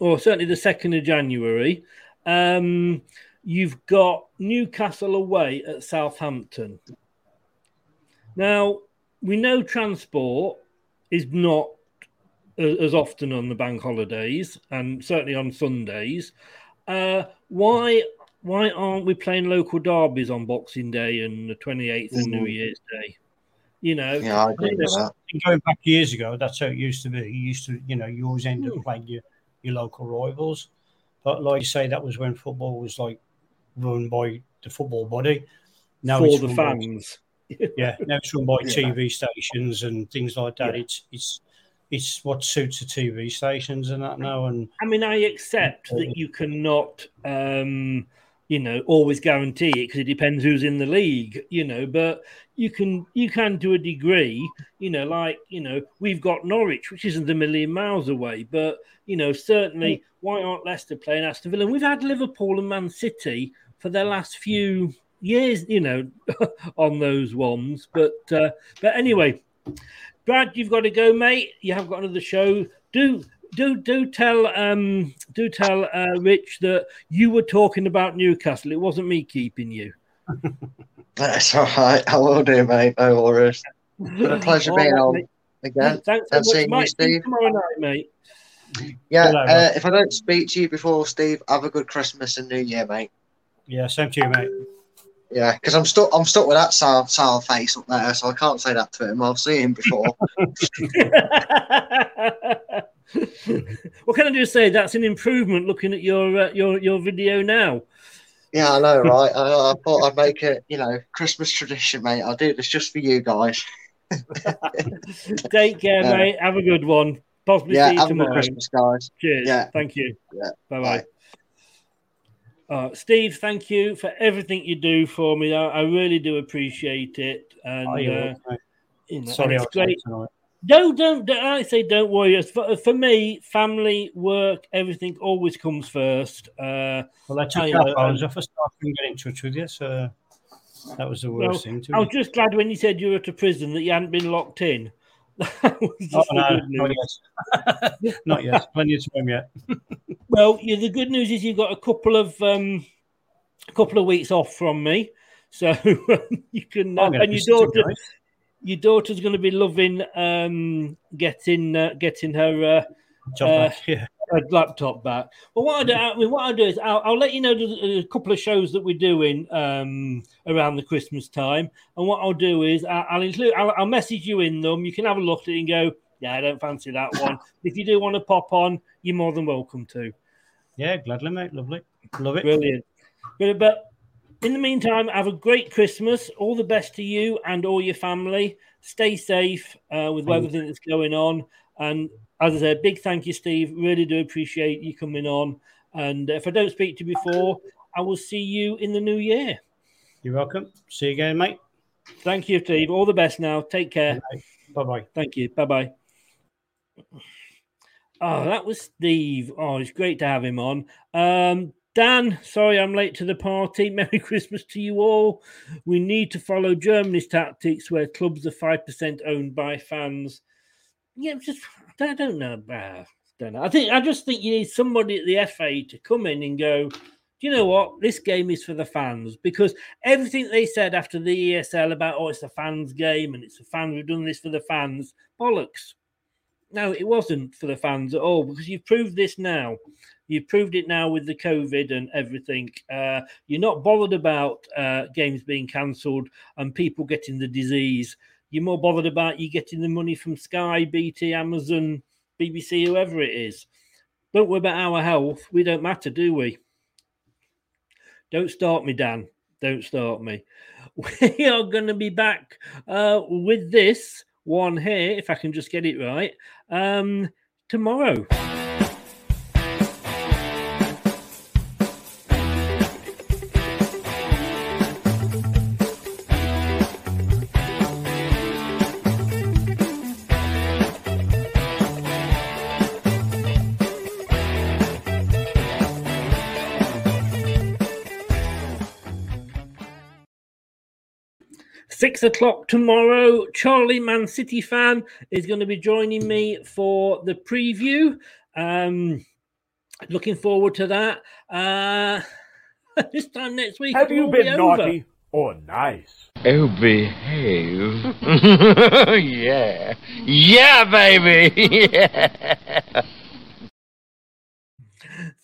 or certainly the second of January, um, you've got Newcastle away at Southampton. Now we know transport is not as often on the bank holidays, and certainly on Sundays. Uh, why why aren't we playing local derbies on Boxing Day and the twenty eighth and New Mhm. Year's Day? You know, Yeah, I agree with that. Going back years ago, that's how it used to be. You used to, you know, you always end Hmm. up playing your, your local rivals. But like you say, that was when football was like run by the football body. Now for it's the fans. Yeah, now it's run by Yeah. TV stations and things like that. Yeah. It's it's it's what suits the TV stations and that now. And I mean, I accept that you cannot, um, you know, always guarantee it because it depends who's in the league, you know. But you can, you can to a degree, you know, like you know, we've got Norwich, which isn't a million miles away, but you know, certainly, why aren't Leicester playing Aston Villa? And we've had Liverpool and Man City for their last few years, you know, on those ones. But uh, but anyway, Brad, you've got to go, mate. You have got another show. Do do do tell um do tell uh, Rich that you were talking about Newcastle. It wasn't me keeping you. That's all right. I will do, mate. No worries. Been a pleasure All being right, on mate. again Thanks so and much, seeing you, Mike. See you Steve. tomorrow night, mate. Yeah, Hello, uh, if I don't speak to you before, Steve, have a good Christmas and New Year, mate. yeah, same to you, mate. Yeah, because I'm stuck. I'm stuck with that sour, sour face up there, so I can't say that to him. I've seen him before. what can I do? Say that's an improvement. Looking at your uh, your your video now. yeah, I know, right? I, I thought I'd make it, you know, Christmas tradition, mate. I'll do this just for you guys. Take care, Yeah. mate. Have a good one. Possibly yeah, see you have a tomorrow. Christmas, guys. Cheers. Yeah. Thank you. Yeah. Bye bye. Uh, Steve, thank you for everything you do for me. I, I really do appreciate it. And Oh, you're uh, you know, Sorry, I it's great. tonight. Don't, don't, don't I say don't worry. For, for me, family, work, everything always comes first. Uh, Well, I I, your uh, phones off. I couldn't get in touch with you, so that was the well, worst thing. To I me. was just glad when you said you were at a prison that you hadn't been locked in. That was just Oh, no, not yet. not yet. Plenty of time yet. Well, yeah, the good news is you've got a couple of um, a couple of weeks off from me, so you can. Uh, and your daughter, guys. your daughter's going to be loving um, getting uh, getting her uh, Job uh, back, yeah. Laptop back. Well, what I do, I mean, what I do is I'll, I'll let you know there's a couple of shows that we're doing um, around the Christmas time, and what I'll do is I'll, I'll include, I'll, I'll message you in them. You can have a look at it and go, yeah, I don't fancy that one. if you do want to pop on, you're more than welcome to. Yeah, gladly, mate. Lovely. Love it. Brilliant. Brilliant. But In the meantime, have a great Christmas. All the best to you and all your family. Stay safe uh, with everything that's going on. And as I said, big thank you, Steve. Really do appreciate you coming on. And if I don't speak to you before, I will see you in the new year. You're welcome. See you again, mate. Thank you, Steve. All the best now. Take care. Bye bye. Thank you. Bye bye. Oh, that was Steve. Oh, it's great to have him on. Um, Dan, sorry I'm late to the party. Merry Christmas to you all. We need to follow Germany's tactics where clubs are 5% owned by fans. Yeah, just, I don't know. Uh, don't know. I think, I just think you need somebody at the FA to come in and go, do you know what? This game is for the fans because everything they said after the ESL about, oh, it's a fans game and it's the fans, we've done this for the fans, bollocks. No, it wasn't for the fans at all because you've proved this now. You've proved it now with the COVID and everything. Uh, you're not bothered about uh, games being cancelled and people getting the disease. You're more bothered about you getting the money from Sky, BT, Amazon, BBC, whoever it is. Don't worry about our health. We don't matter, do we? Don't start me, Dan. Don't start me. We are going to be back uh, with this one here, if I can just get it right, um, tomorrow. Six o'clock tomorrow. Charlie, Man City fan, is going to be joining me for the preview. Um, looking forward to that. Uh, this time next week. Have you been be over. naughty or nice? Oh, behave. yeah. Yeah, baby. yeah.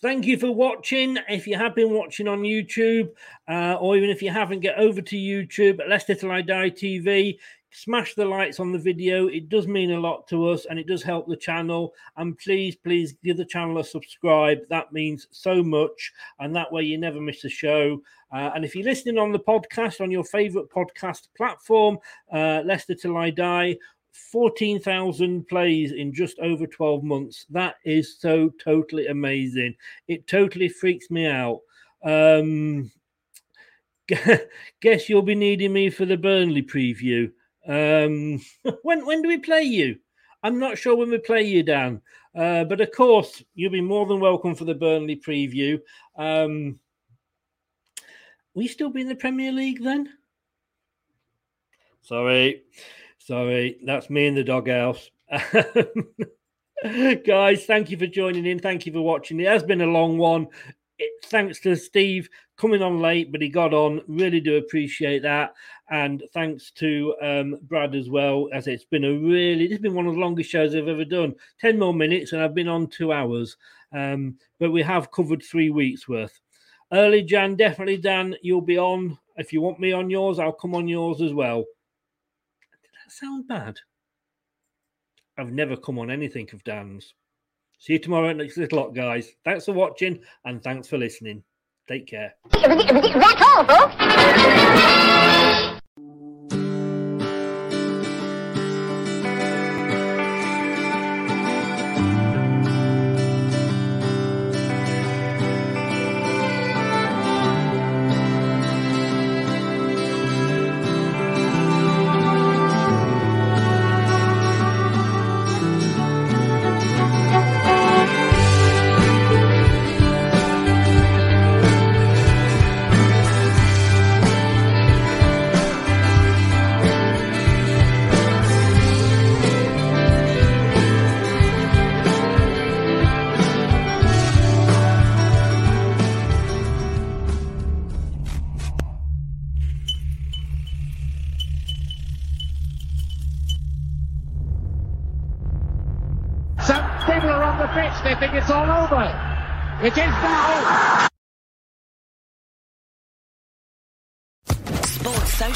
Thank you for watching. If you have been watching on YouTube, uh, or even if you haven't, get over to YouTube, Leicester Till I Die TV. Smash the likes on the video. It does mean a lot to us and it does help the channel. And please, please give the channel a subscribe. That means so much. And that way you never miss a show. Uh, and if you're listening on the podcast, on your favorite podcast platform, uh, Leicester Till I Die, 14,000 plays in just over 12 months. That is so totally amazing. It totally freaks me out. Um, guess you'll be needing me for the Burnley preview. Um, when when do we play you? I'm not sure when we play you, Dan. Uh, but of course, you'll be more than welcome for the Burnley preview. Um, you still be in the Premier League then? Sorry. Sorry, that's me in the doghouse. Guys, thank you for joining in. Thank you for watching. It has been a long one. It, thanks to Steve coming on late, but he got on. Really do appreciate that. And thanks to um, Brad as well, as it's been a really, it's been one of the longest shows I've ever done. 10 more minutes, and I've been on two hours. Um, but we have covered three weeks worth. Early Jan, definitely, Dan, you'll be on. If you want me on yours, I'll come on yours as well sound bad? I've never come on anything of Dan's. See you tomorrow at next little lot, guys. Thanks for watching and thanks for listening. Take care. That's all, folks.